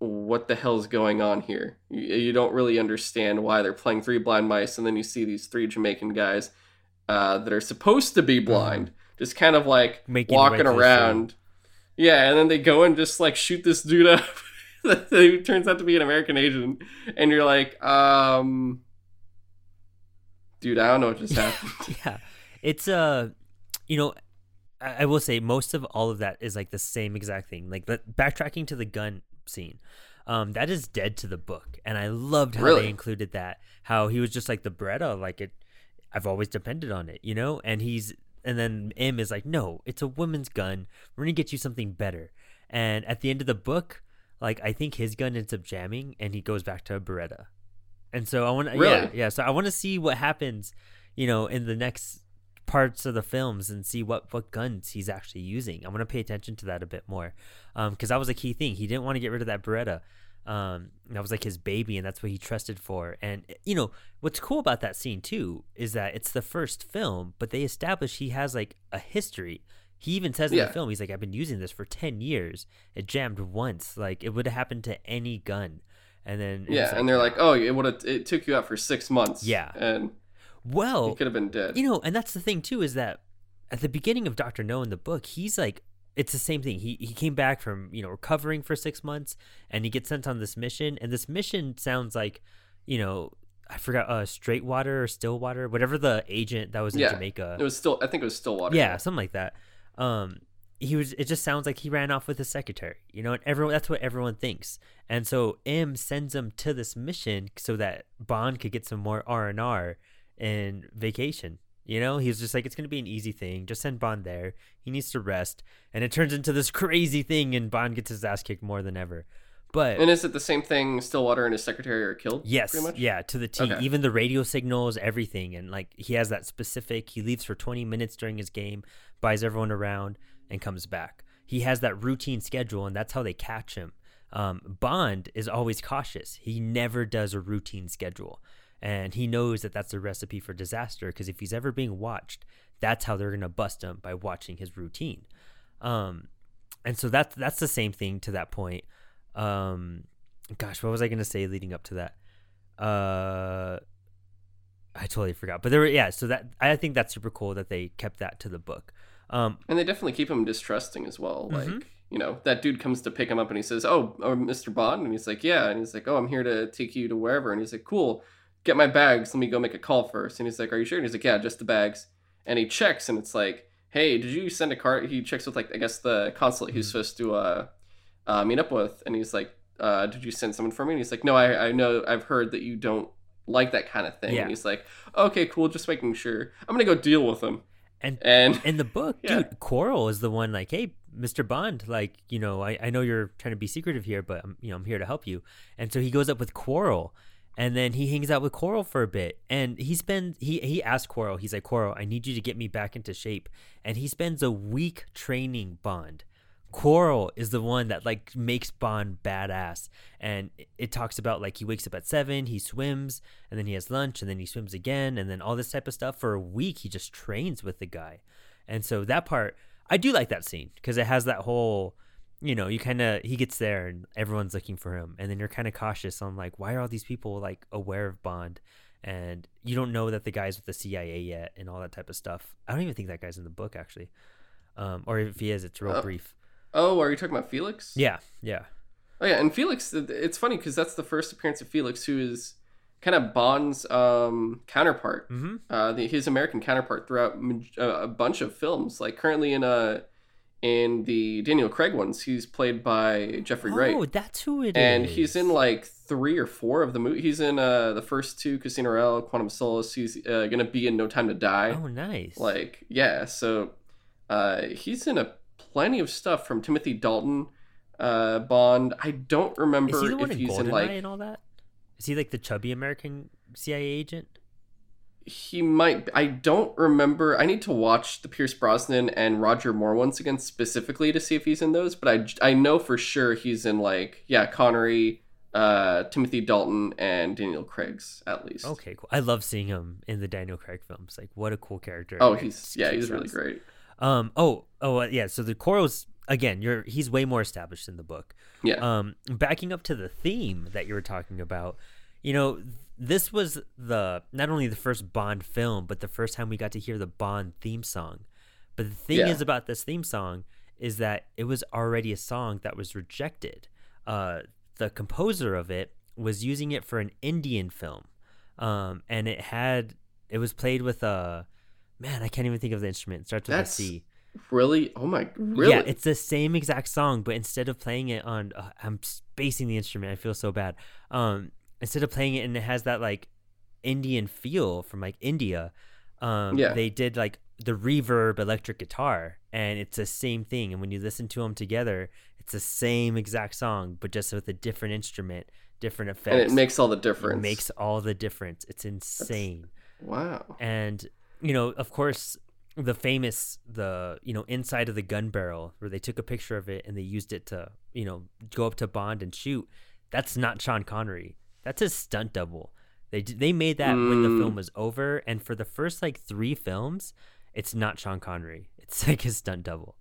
what the hell's going on here? You, you, don't really understand why they're playing Three Blind Mice, and then you see these three Jamaican guys uh, that are supposed to be mm-hmm. blind, mm. just kind of like Making walking around. Yeah, and then they go and just like shoot this dude up. who turns out to be an American agent, and you're like, um, dude, I don't know what just happened. yeah, it's uh, you know, I, I, will say most of all of that is like the same exact thing. Like, but backtracking to the gun scene, um, that is dead to the book, and I loved how really? they included that. How he was just like the Beretta, like it. I've always depended on it, you know, and he's and then M is like, no, it's a woman's gun. We're gonna get you something better. And at the end of the book, like I think his gun ends up jamming and he goes back to a Beretta. And so I want to really? yeah, yeah, so I want to see what happens, you know, in the next parts of the films and see what what guns he's actually using. I'm to pay attention to that a bit more. Um cuz that was a key thing. He didn't want to get rid of that Beretta. Um that was like his baby and that's what he trusted for. And you know, what's cool about that scene too is that it's the first film, but they establish he has like a history he even says in the film, he's like, I've been using this for 10 years. It jammed once. Like, it would have happened to any gun. And then. Yeah, like, and they're like, oh, it would have, it took you out for six months. Yeah. And. Well. He could have been dead. You know, and that's the thing, too, is that at the beginning of Dr. No in the book, he's like, it's the same thing. He he came back from, you know, recovering for six months and he gets sent on this mission. And this mission sounds like, you know, I forgot uh Straightwater or Stillwater, whatever the agent that was in yeah, Jamaica. It was still I think it was Stillwater. Yeah, something like that um he was it just sounds like he ran off with his secretary you know and everyone that's what everyone thinks and so m sends him to this mission so that bond could get some more r&r and vacation You know, he's just like, it's going to be an easy thing. Just send Bond there. He needs to rest. And it turns into this crazy thing, and Bond gets his ass kicked more than ever. But and is it the same thing? Stillwater and his secretary are killed. Yes, yeah, to the T. Okay. Even the radio signals, everything, and like he has that specific. He leaves for twenty minutes during his game, buys everyone around, and comes back. He has that routine schedule, and that's how they catch him. Um, Bond is always cautious. He never does a routine schedule, and he knows that that's a recipe for disaster. Because if he's ever being watched, that's how they're gonna bust him by watching his routine. Um, and so that's that's the same thing to that point um gosh what was i going to say leading up to that uh i totally forgot but there were yeah so that i think that's super cool that they kept that to the book um and they definitely keep him distrusting as well mm-hmm. like you know that dude comes to pick him up and he says oh, oh mr bond and he's like yeah and he's like oh i'm here to take you to wherever and he's like cool get my bags let me go make a call first and he's like are you sure and he's like yeah just the bags and he checks and it's like hey did you send a card he checks with like i guess the consulate he's mm-hmm. supposed to uh uh, meet up with, and he's like, uh, "Did you send someone for me?" And he's like, "No, I, I know, I've heard that you don't like that kind of thing." Yeah. And he's like, "Okay, cool, just making sure. I'm gonna go deal with him." And and in the book, yeah. dude, Quarrel is the one like, "Hey, Mr. Bond, like, you know, I, I know you're trying to be secretive here, but I'm, you know, I'm here to help you." And so he goes up with Quarrel, and then he hangs out with Quarrel for a bit, and he spends he he asks Quarrel, he's like, "Quarrel, I need you to get me back into shape," and he spends a week training Bond. Quarrel is the one that like makes Bond badass, and it talks about like he wakes up at seven, he swims, and then he has lunch, and then he swims again, and then all this type of stuff. For a week, he just trains with the guy, and so that part I do like that scene because it has that whole, you know, you kind of he gets there and everyone's looking for him, and then you're kind of cautious on like why are all these people like aware of Bond, and you don't know that the guy's with the CIA yet, and all that type of stuff. I don't even think that guy's in the book actually, um, or if he is, it's real uh, brief. Oh, are you talking about Felix? Yeah, yeah. Oh yeah, and Felix. It's funny because that's the first appearance of Felix, who is kind of Bond's um, counterpart, mm-hmm. uh, the, his American counterpart throughout a bunch of films. Like currently in a uh, in the Daniel Craig ones, he's played by Jeffrey Wright. Oh, that's who it and is. he's in like three or four of the movies. He's in uh, the first two, Casino Royale, Quantum of Solace. He's uh, gonna be in No Time to Die. Oh, nice. Like yeah, so uh, he's in a plenty of stuff from Timothy Dalton, uh, Bond. I don't remember Is he the one if in he's Goldeneye in like and all that. Is he like the chubby American CIA agent? He might. I don't remember. I need to watch the Pierce Brosnan and Roger Moore ones again specifically to see if he's in those. But I, I know for sure he's in like yeah Connery, uh, Timothy Dalton, and Daniel Craig's at least. Okay, cool. I love seeing him in the Daniel Craig films. Like, what a cool character. Oh, he's yeah, he's really great. Um. Oh. Oh. Uh, yeah. So the Quarrel's again. You're he's way more established in the book. Yeah. Um. Backing up to the theme that you were talking about, you know, this was the not only the first Bond film, but the first time we got to hear the Bond theme song. But the thing yeah. is about this theme song is that it was already a song that was rejected. Uh, the composer of it was using it for an Indian film, um, and it had it was played with a man, I can't even think of the instrument. It starts with That's a C. Really? Oh my! Really? Yeah, it's the same exact song, but instead of playing it on, uh, I'm spacing the instrument. I feel so bad. Um, instead of playing it and it has that like Indian feel from like India, um, yeah. they did like the reverb electric guitar, and it's the same thing. And when you listen to them together, it's the same exact song, but just with a different instrument, different effects. And it makes all the difference. It makes all the difference. It's insane. That's, wow. And you know, of course, the famous the you know inside of the gun barrel where they took a picture of it and they used it to you know go up to Bond and shoot. That's not Sean Connery. That's a stunt double. They they made that mm. when the film mm. was over, and for the first like three films, it's not Sean Connery. It's like his stunt double.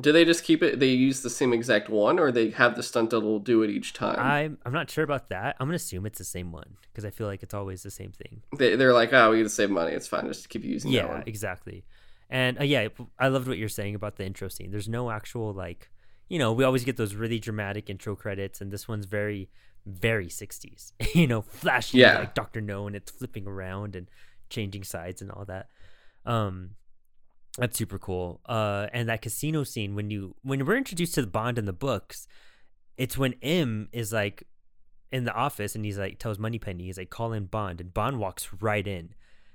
Do they just keep it? They use the same exact one, or they have the stunt double do it each time? I'm I'm not sure about that. I'm gonna assume it's the same one because I feel like it's always the same thing. They they're like, oh, we got to save money. It's fine. Just keep using yeah, that one. exactly. And uh, yeah, I loved what you're saying about the intro scene. There's no actual like, you know, we always get those really dramatic intro credits, and this one's very very 60s. you know, flashy yeah. like Doctor No, and it's flipping around and changing sides and all that. Um, that's super cool. Uh, and that casino scene when you when we're introduced to the Bond in the books, it's when M is like in the office and he's like tells Money Moneypenny he's like call in Bond and Bond walks right in.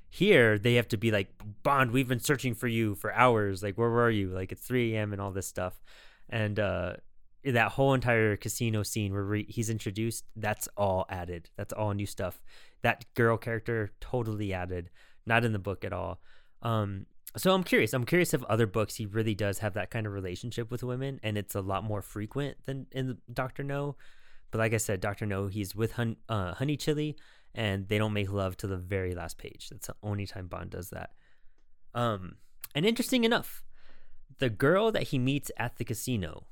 Here they have to be like Bond. We've been searching for you for hours. Like where were you? Like it's 3 a.m. and all this stuff, and uh, that whole entire casino scene where re- he's introduced. That's all added. That's all new stuff. That girl character totally added. Not in the book at all. Um, so I'm curious. I'm curious if other books he really does have that kind of relationship with women, and it's a lot more frequent than in Doctor No. But like I said, Doctor No, he's with Hun- uh, Honeychile, and they don't make love to the very last page. That's the only time Bond does that. Um, and interesting enough, the girl that he meets at the casino,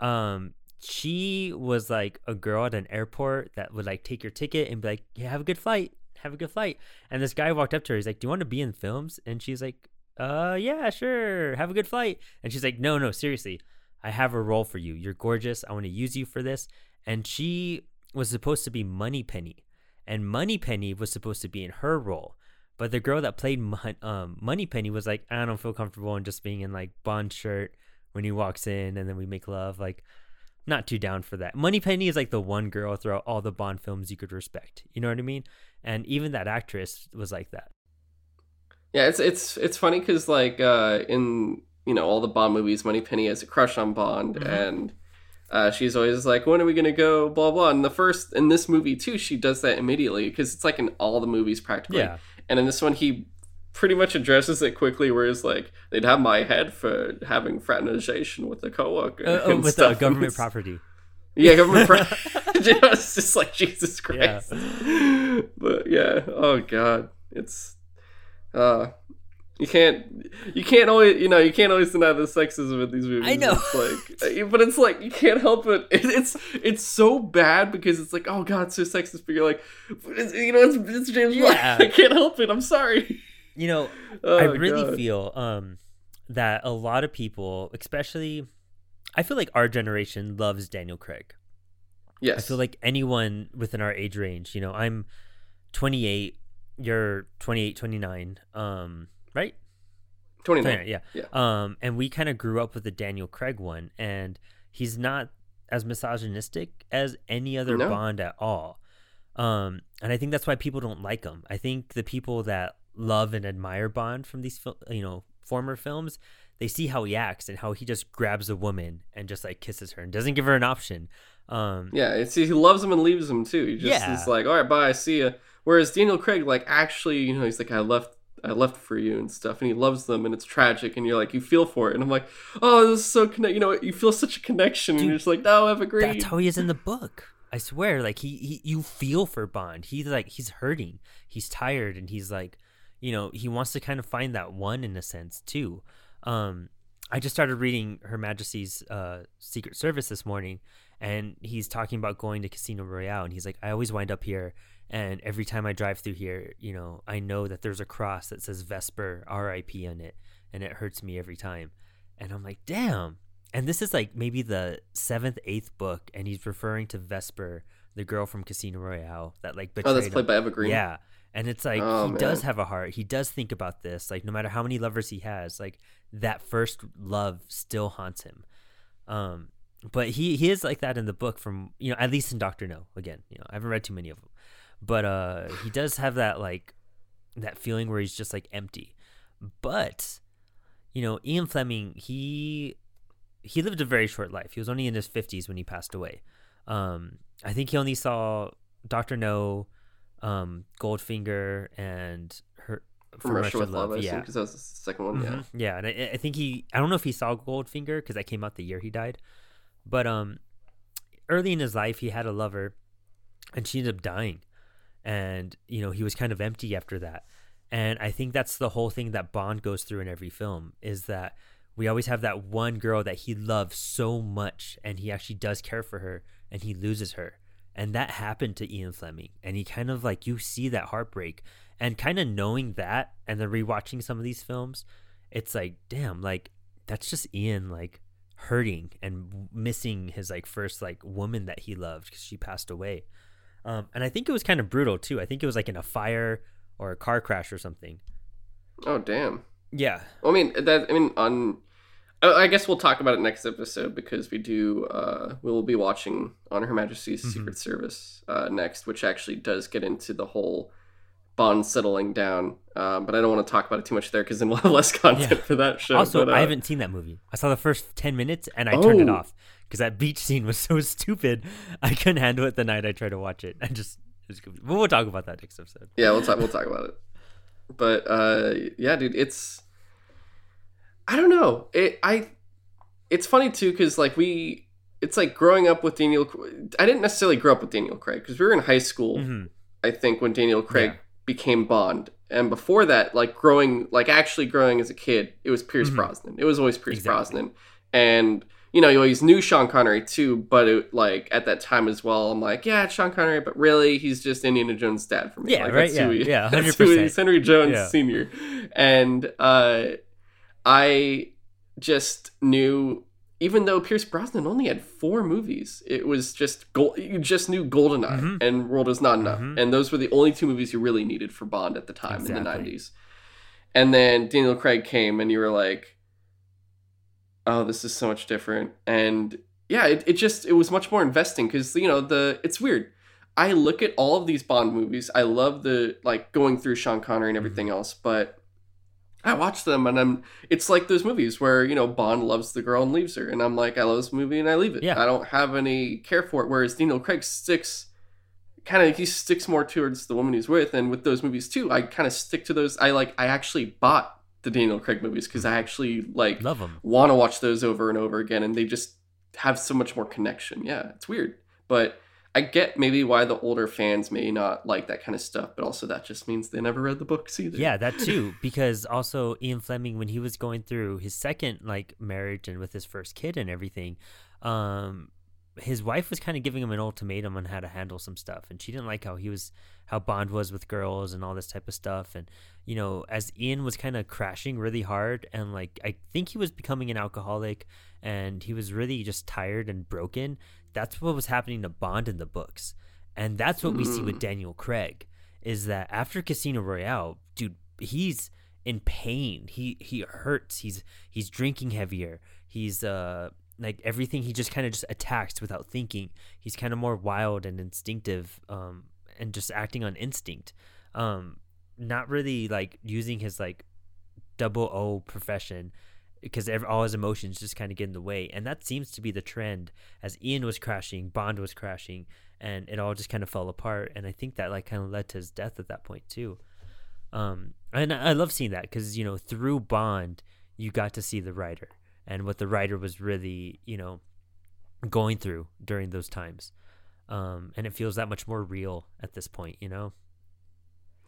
um, she was like a girl at an airport that would like take your ticket and be like, "Yeah, have a good flight." Have a good flight. And this guy walked up to her. He's like, "Do you want to be in films?" And she's like, uh, yeah, sure. Have a good flight. And she's like, no, no, seriously. I have a role for you. You're gorgeous. I want to use you for this. And she was supposed to be Moneypenny, And Moneypenny was supposed to be in her role. But the girl that played Mon- um, Moneypenny was like, I don't feel comfortable in just being in like Bond shirt when he walks in and then we make love. Like, not too down for that. Moneypenny is like the one girl throughout all the Bond films you could respect. You know what I mean? And even that actress was like that. Yeah, it's it's it's funny because like uh, in you know all the Bond movies, Moneypenny has a crush on Bond, mm-hmm. and uh, she's always like, "When are we gonna go?" Blah blah. And the first in this movie too, she does that immediately because it's like in all the movies practically. Yeah. And in this one, he pretty much addresses it quickly, whereas like, "They'd have my head for having fraternization with a coworker uh, oh, with the government property." Yeah, government property. it's just like Jesus Christ. Yeah. But yeah, oh god, it's uh, you can't you can't always you know you can't always deny the sexism in these movies. I know, it's like, uh, but it's like you can't help it. It's it's so bad because it's like oh god, it's so sexist. But you're like, you know, it's, it's James yeah. Bond. I can't help it. I'm sorry. You know, oh, I really god. feel um that a lot of people, especially, I feel like our generation loves Daniel Craig. Yes, I feel like anyone within our age range. You know, I'm 28 you're 28, 29, um, right? 29. 29 yeah. yeah. Um, and we kind of grew up with the Daniel Craig one, and he's not as misogynistic as any other no. Bond at all. Um, and I think that's why people don't like him. I think the people that love and admire Bond from these, you know, former films, they see how he acts and how he just grabs a woman and just like kisses her and doesn't give her an option. Um, yeah, it's he loves him and leaves him too. He just yeah. is like, all right, bye, see ya. Whereas Daniel Craig, like, actually, you know, he's like, I left I left for you and stuff, and he loves them, and it's tragic, and you're like, you feel for it, and I'm like, oh, this is so connect, you know, you feel such a connection, Dude, and you're just like, no, I've agreed. That's how he is in the book. I swear, like he, he, you feel for Bond. He's like, he's hurting, he's tired, and he's like, you know, he wants to kind of find that one in a sense too. Um, I just started reading Her Majesty's uh, Secret Service this morning, and he's talking about going to Casino Royale, and he's like, I always wind up here and every time I drive through here, you know, I know that there's a cross that says Vesper RIP on it, and it hurts me every time. And I'm like, damn. And this is like maybe the seventh, eighth book, and he's referring to Vesper, the girl from Casino Royale that like betrayed. Oh, that's played him. by Eva Green. Yeah, and it's like oh, he man. does have a heart. He does think about this. Like no matter how many lovers he has, like that first love still haunts him. Um, but he he is like that in the book from you know at least in Doctor No. Again, you know I haven't read too many of them, but uh he does have that like that feeling where he's just like empty but you know ian fleming he he lived a very short life he was only in his 50s when he passed away um i think he only saw dr no um goldfinger and her from, Russia, with Love, love yeah, because that was the second one. Mm-hmm. Yeah, yeah, and I, I, think he, I don't know if he saw Goldfinger because that came out the year he died, but um, early in his life he had a lover, and she ended up dying, and you know he was kind of empty after that and i think that's the whole thing that bond goes through in every film is that we always have that one girl that he loves so much and he actually does care for her and he loses her and that happened to ian fleming and he kind of like you see that heartbreak and kind of knowing that and then rewatching some of these films it's like damn like that's just ian like hurting and missing his like first like woman that he loved because she passed away um, and I think it was kind of brutal too. I think it was like in a fire or a car crash or something. Oh damn. Yeah. I mean that. I mean on. I guess we'll talk about it next episode because we do. Uh, we will be watching on Her Majesty's mm-hmm. Secret Service uh, next, which actually does get into the whole Bond settling down. Um, but I don't want to talk about it too much there because then we'll have less content yeah. for that show. Also, but, uh, I haven't seen that movie. I saw the first ten minutes and I oh. turned it oh. off because that beach scene was so stupid. I couldn't handle it the night I tried to watch it. I just, it we'll talk about that next episode. Yeah, we'll talk. We'll talk about it. But uh, yeah, dude, it's I don't know. It I it's funny too because like we it's like growing up with Daniel. I didn't necessarily grow up with Daniel Craig because we were in high school. Mm-hmm. I think when Daniel Craig yeah. became Bond, and before that, like growing, like actually growing as a kid, it was Pierce mm-hmm. Brosnan. It was always Pierce exactly. Brosnan, and you know, you always knew Sean Connery too, but it, like at that time as well, I'm like, yeah, it's Sean Connery, but really, he's just Indiana Jones' dad for me. Yeah, like, right. Yeah, he, yeah, hundred percent. He's Henry Jones yeah. Senior, and uh, I just knew even though Pierce Brosnan only had four movies, it was just gold. You just knew Goldeneye mm-hmm. and World Is Not Enough, mm-hmm. and those were the only two movies you really needed for Bond at the time exactly. in the '90s. And then Daniel Craig came, and you were like, "Oh, this is so much different." And yeah, it, it just it was much more investing because you know the it's weird. I look at all of these Bond movies. I love the like going through Sean Connery and everything mm-hmm. else, but I watch them and I'm it's like those movies where, you know, Bond loves the girl and leaves her and I'm like, I love this movie and I leave it. Yeah. I don't have any care for it. Whereas Daniel Craig sticks kind of he sticks more towards the woman he's with and with those movies too, I kind of stick to those I like I actually bought the Daniel Craig movies because I actually like love them. want to watch those over and over again and they just have so much more connection. Yeah, it's weird. But I get maybe why the older fans may not like that kind of stuff, but also that just means they never read the books either. Yeah, that too. Because also Ian Fleming, when he was going through his second like marriage and with his first kid and everything, um, his wife was kind of giving him an ultimatum on how to handle some stuff, and she didn't like how he was how Bond was with girls and all this type of stuff. And you know, as Ian was kind of crashing really hard, and like I think he was becoming an alcoholic, and he was really just tired and broken that's what was happening to Bond in the books. And that's what we see with mm. Daniel Craig is that after Casino Royale, dude, he's in pain. He he hurts. He's he's drinking heavier. He's uh like everything he just kind of just attacks without thinking. He's kind of more wild and instinctive um and just acting on instinct. Um not really like using his like double O profession because all his emotions just kind of get in the way. And that seems to be the trend as Ian was crashing, Bond was crashing, and it all just kind of fell apart. And I think that like kind of led to his death at that point too. Um, and I love seeing that because you know through Bond you got to see the writer and what the writer was really you know going through during those times. Um, and it feels that much more real at this point, you know.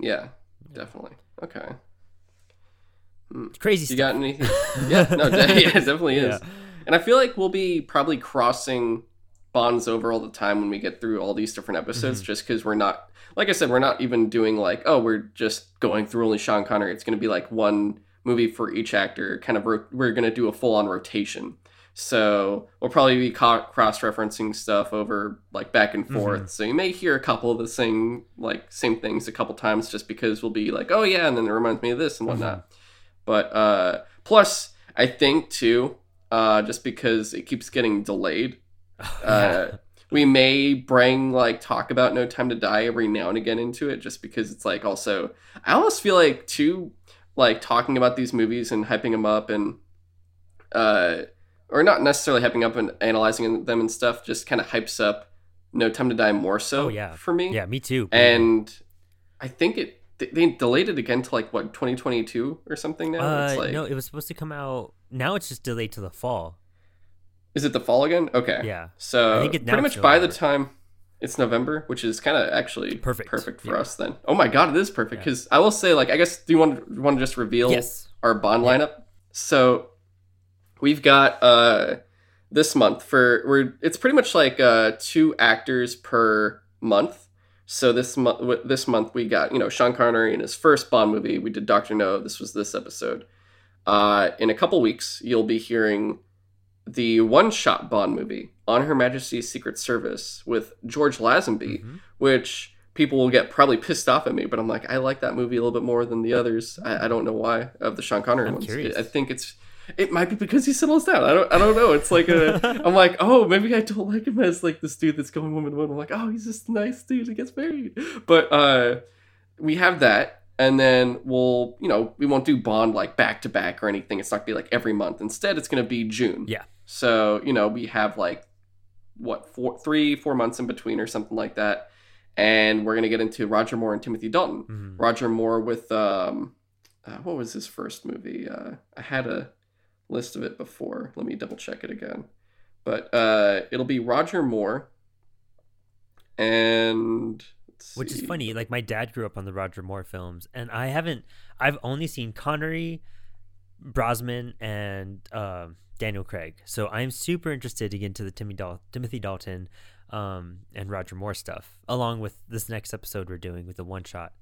Yeah, definitely. Okay. Crazy. You got anything? yeah, no, yeah, it definitely is. Yeah. And I feel like we'll be probably crossing bonds over all the time when we get through all these different episodes, mm-hmm. just because we're not, like I said, we're not even doing like, oh, we're just going through only Sean Connery. It's going to be like one movie for each actor. Kind of, ro- we're going to do a full on rotation. So we'll probably be co- cross referencing stuff over like back and forth. Mm-hmm. So you may hear a couple of the same like same things a couple times just because we'll be like, oh yeah, and then it reminds me of this and whatnot. Mm-hmm. But uh, plus, I think too, uh, just because it keeps getting delayed, uh, we may bring like talk about No Time to Die every now and again into it, just because it's like also I almost feel like too like talking about these movies and hyping them up and uh, or not necessarily hyping up and analyzing them and stuff, just kind of hypes up No Time to Die more so. Oh, yeah. for me. Yeah, me too. And I think it they delayed it again to like what 2022 or something now. Uh, it's like, no, it was supposed to come out. Now it's just delayed to the fall. Is it the fall again? Okay. Yeah. So I think it, pretty much by the time it's November, which is kind of actually perfect, perfect for yeah. us then. Oh my god, it is perfect because yeah. I will say like I guess do you want to want to just reveal yes. our bond yeah. lineup? So we've got uh this month for we're it's pretty much like uh two actors per month so this month, this month we got you know Sean Connery in his first Bond movie. We did Doctor No. This was this episode. Uh, in a couple weeks, you'll be hearing the one-shot Bond movie on Her Majesty's Secret Service with George Lazenby, mm-hmm. which people will get probably pissed off at me, but I'm like, I like that movie a little bit more than the others. I, I don't know why of the Sean Connery I'm ones. Curious. I think it's it might be because he settles down. I don't I don't know. It's like a I'm like, oh, maybe I don't like him as like this dude that's going woman to woman. I'm like, oh, he's just a nice dude who gets married. But uh we have that, and then we'll you know we won't do Bond like back to back or anything. It's not gonna be like every month. Instead, it's gonna be June. Yeah. So you know we have like what four, three, four months in between or something like that, and we're gonna get into Roger Moore and Timothy Dalton. Mhm. Roger Moore with um, uh, what was his first movie? Uh, I had a list of it before. Let me double check it again. But uh, it'll be Roger Moore, and Which is funny. Like my dad grew up on the Roger Moore films, and I haven't. I've only seen Connery, Brosnan, and um, Daniel Craig. So I'm super interested to get into the Timmy Dal- Timothy Dalton um, and Roger Moore stuff, along with this next episode we're doing with the one shot.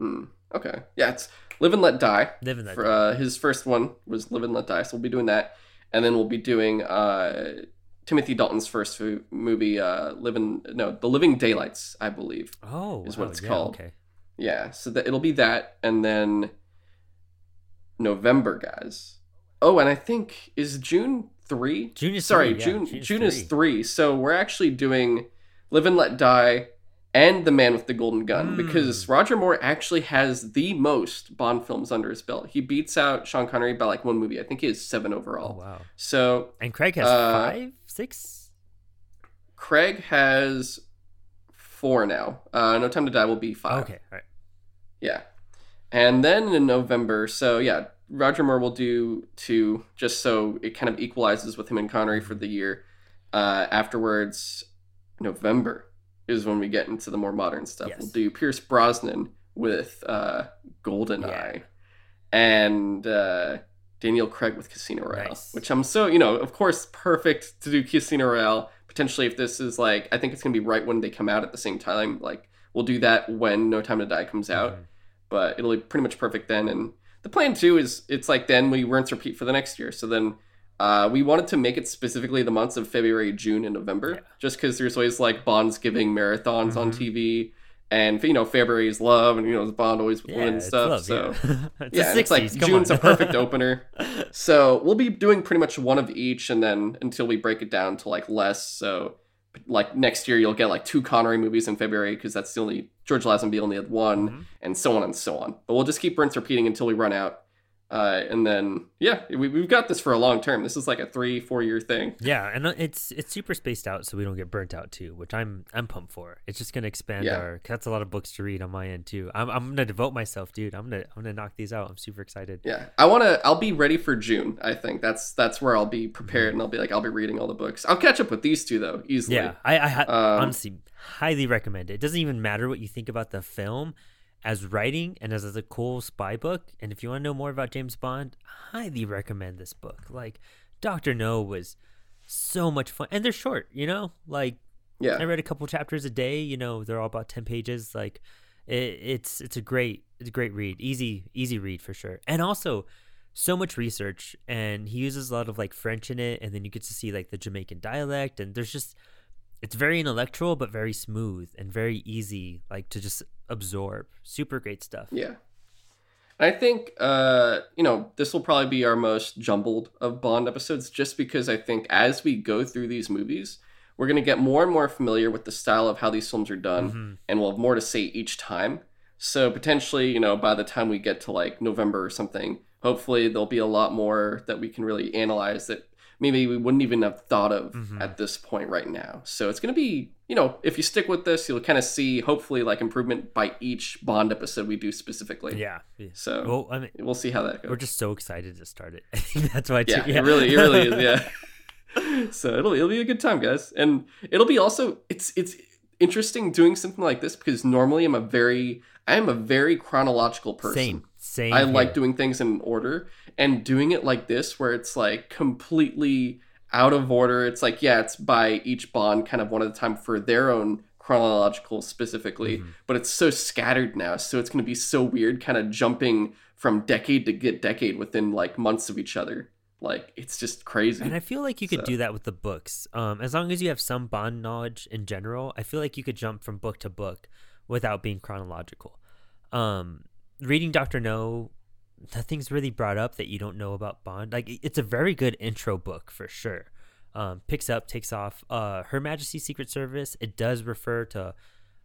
Hmm, okay, yeah, it's Live and Let Die. Living that. For, uh, his first one was Live and Let Die, so we'll be doing that, and then we'll be doing uh, Timothy Dalton's first movie, uh, Living no, The Living Daylights, I believe. oh, is what wow, it's yeah, called. Okay. Yeah, so that it'll be that, and then November, guys. Oh, and I think is June three. June is sorry, three, yeah, June June is June is three. So we're actually doing Live and Let Die and The Man with the Golden Gun Mm. because Roger Moore actually has the most Bond films under his belt. He beats out Sean Connery by like one movie. I think he has seven overall. wow. So And Craig has Uh, five, six. Craig has four now. Uh, no Time to Die will be five. Okay, all right. Yeah. And then in November, so yeah, Roger Moore will do two just so it kind of equalizes with him and Connery for the year. Uh, afterwards, November is when we get into the more modern stuff. Yes. We'll do Pierce Brosnan with uh, Goldeneye Yeah. and uh, Daniel Craig with Casino Royale, Nice. which I'm so, you know, of course, perfect to do Casino Royale. Potentially, if this is like, I think it's going to be right when they come out at the same time. Like, we'll do that when No Time to Die comes out Mhm. but it'll be pretty much perfect then. And the plan too is it's like then we rinse repeat for the next year. So then uh, we wanted to make it specifically the months of February, June, and November, Yeah. just because there's always like Bonds giving marathons on Mhm. TV, and you know February is love, and you know Bond always with Yeah, women and stuff. love, so yeah. it's yeah, it's like June's a perfect opener. So we'll be doing pretty much one of each, and then until we break it down to like less. So like next year, you'll get like two Connery movies in February because that's the only George Lazenby only had one, Mhm. and so on and so on. But we'll just keep rinse repeating until we run out. Uh, and then yeah, we, we've got this for a long term. This is like a three, four year thing. Yeah, and uh, it's it's super spaced out, so we don't get burnt out too, which I'm I'm pumped for. It's just gonna expand Yeah. our. That's a lot of books to read on my end too. I'm I'm gonna devote myself, dude. I'm gonna I'm gonna knock these out. I'm super excited. Yeah, I want to. I'll be ready for June. I think that's that's where I'll be prepared, and I'll be like, I'll be reading all the books. I'll catch up with these two though easily. Yeah, I I ha- Um, honestly highly recommend it. It doesn't even matter what you think about the film, as writing and as, as a cool spy book. And if you want to know more about James Bond, highly recommend this book. Like Doctor No was so much fun, and they're short. You know, like yeah, I read a couple chapters a day. You know, they're all about ten pages. Like, it, it's it's a great it's a great read, easy easy read for sure, and also so much research. And he uses a lot of like French in it, and then you get to see like the Jamaican dialect, and there's just it's very intellectual but very smooth and very easy like to just absorb. Super great stuff. yeah. I think uh, you know this will probably be our most jumbled of Bond episodes, just because I think as we go through these movies, we're gonna get more and more familiar with the style of how these films are done, Mhm. and we'll have more to say each time. So potentially, you know, by the time we get to like November or something, hopefully there'll be a lot more that we can really analyze that maybe we wouldn't even have thought of Mhm. at this point right now. So it's going to be, you know, if you stick with this, you'll kind of see hopefully like improvement by each Bond episode we do specifically. Yeah. So Well, I mean, we'll see how that goes. we're just so excited to start it. I think that's why. yeah, too, it really, it really is. Yeah. so it'll it'll be a good time, guys, and it'll be also it's it's interesting doing something like this because normally I'm a very I am a very chronological person. Same. Same. I like doing things in order and doing it like this where it's like completely out of order. It's like yeah, it's by each bond kind of one at a time for their own chronological specifically, Mhm. but it's so scattered now. So it's going to be so weird kind of jumping from decade to get decade within like months of each other. Like it's just crazy. And I feel like you could So- do that with the books. Um, as long as you have some Bond knowledge in general, I feel like you could jump from book to book without being chronological. Um, reading Doctor No, nothing's really brought up that you don't know about Bond. Like it's a very good intro book for sure. Um, picks up, takes off. Uh, Her Majesty's Secret Service. It does refer to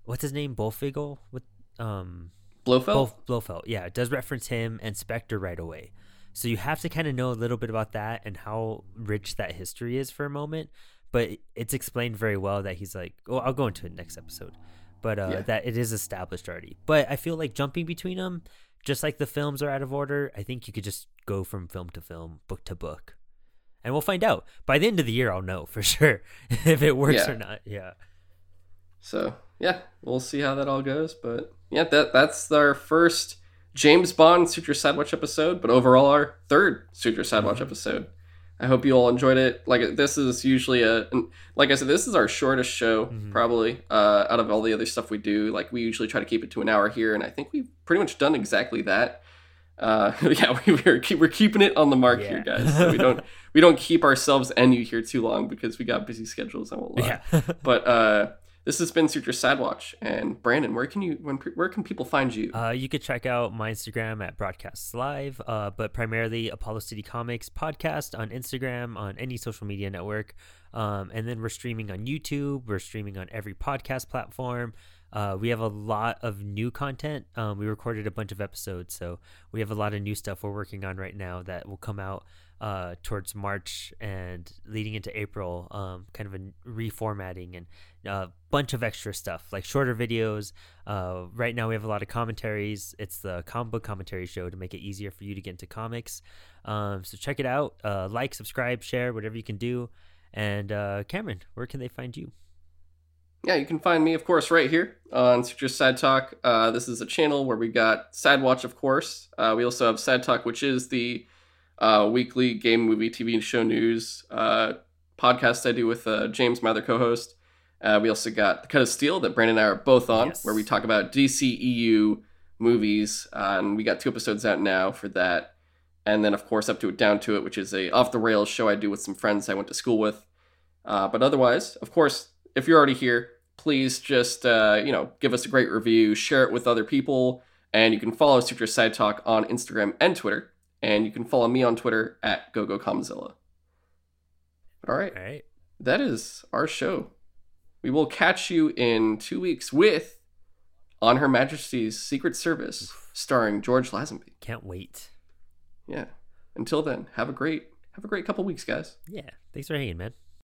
what's his name, Bullfigel. What um Blofeld. Blofeld, yeah, it does reference him and Spectre right away. So you have to kind of know a little bit about that and how rich that history is for a moment. But it's explained very well that he's like, oh, I'll go into it next episode. But uh, yeah. that it is established already. But I feel like jumping between them, just like the films are out of order, I think you could just go from film to film, book to book. And we'll find out. By the end of the year, I'll know for sure if it works yeah. or not. Yeah. So, yeah, we'll see how that all goes. But yeah, that that's our first James Bond Sutro Sidewatch episode, but overall our third Sutro Sidewatch mm-hmm. episode. I hope you all enjoyed it. Like this is usually a, like I said, this is our shortest show mm-hmm. probably uh, out of all the other stuff we do. Like we usually try to keep it to an hour here, and I think we've pretty much done exactly that. Uh, yeah, we, we're keep, we're keeping it on the mark yeah. here, guys. So we don't we don't keep ourselves and you here too long because we got busy schedules. I won't lie. Yeah. but uh, this has been Sutro Sidewatch. And Brandon, where can you when where can people find you? Uh, you could check out my Instagram at Broadcasts Live, uh, but primarily Apollo City Comics podcast on Instagram, on any social media network. Um, and then we're streaming on YouTube. We're streaming on every podcast platform. Uh, we have a lot of new content. Um, we recorded a bunch of episodes, so we have a lot of new stuff we're working on right now that will come out uh, towards March and leading into April, um, kind of a reformatting and a uh, bunch of extra stuff like shorter videos. Uh, right now, we have a lot of commentaries. It's the comic book commentary show to make it easier for you to get into comics. Um, so check it out. Uh, like, subscribe, share, whatever you can do. And uh, Kamron, where can they find you? Yeah, you can find me, of course, right here on Sutro Side Talk. Uh, this is a channel where we got Side Watch, of course. we also have Side Talk, which is the uh, weekly game, movie, TV and show news uh, podcast I do with uh, James, my other co-host. Uh, we also got the Cut of Steel that Brandon and I are both on, yes. where we talk about DCEU movies, uh, and we got two episodes out now for that. And then, of course, up to it, down to it, which is a off the rails show I do with some friends I went to school with. Uh, but otherwise, of course, if you're already here, please just uh, you know give us a great review, share it with other people, and you can follow Sutro Side Talk on Instagram and Twitter and you can follow me on Twitter at GoGoKamzilla. All right. All right. That is our show. We will catch you in two weeks with On Her Majesty's Secret Service, starring George Lazenby. Can't wait. Yeah. Until then, have a great have a great couple weeks, guys. Yeah. Thanks for hanging, man.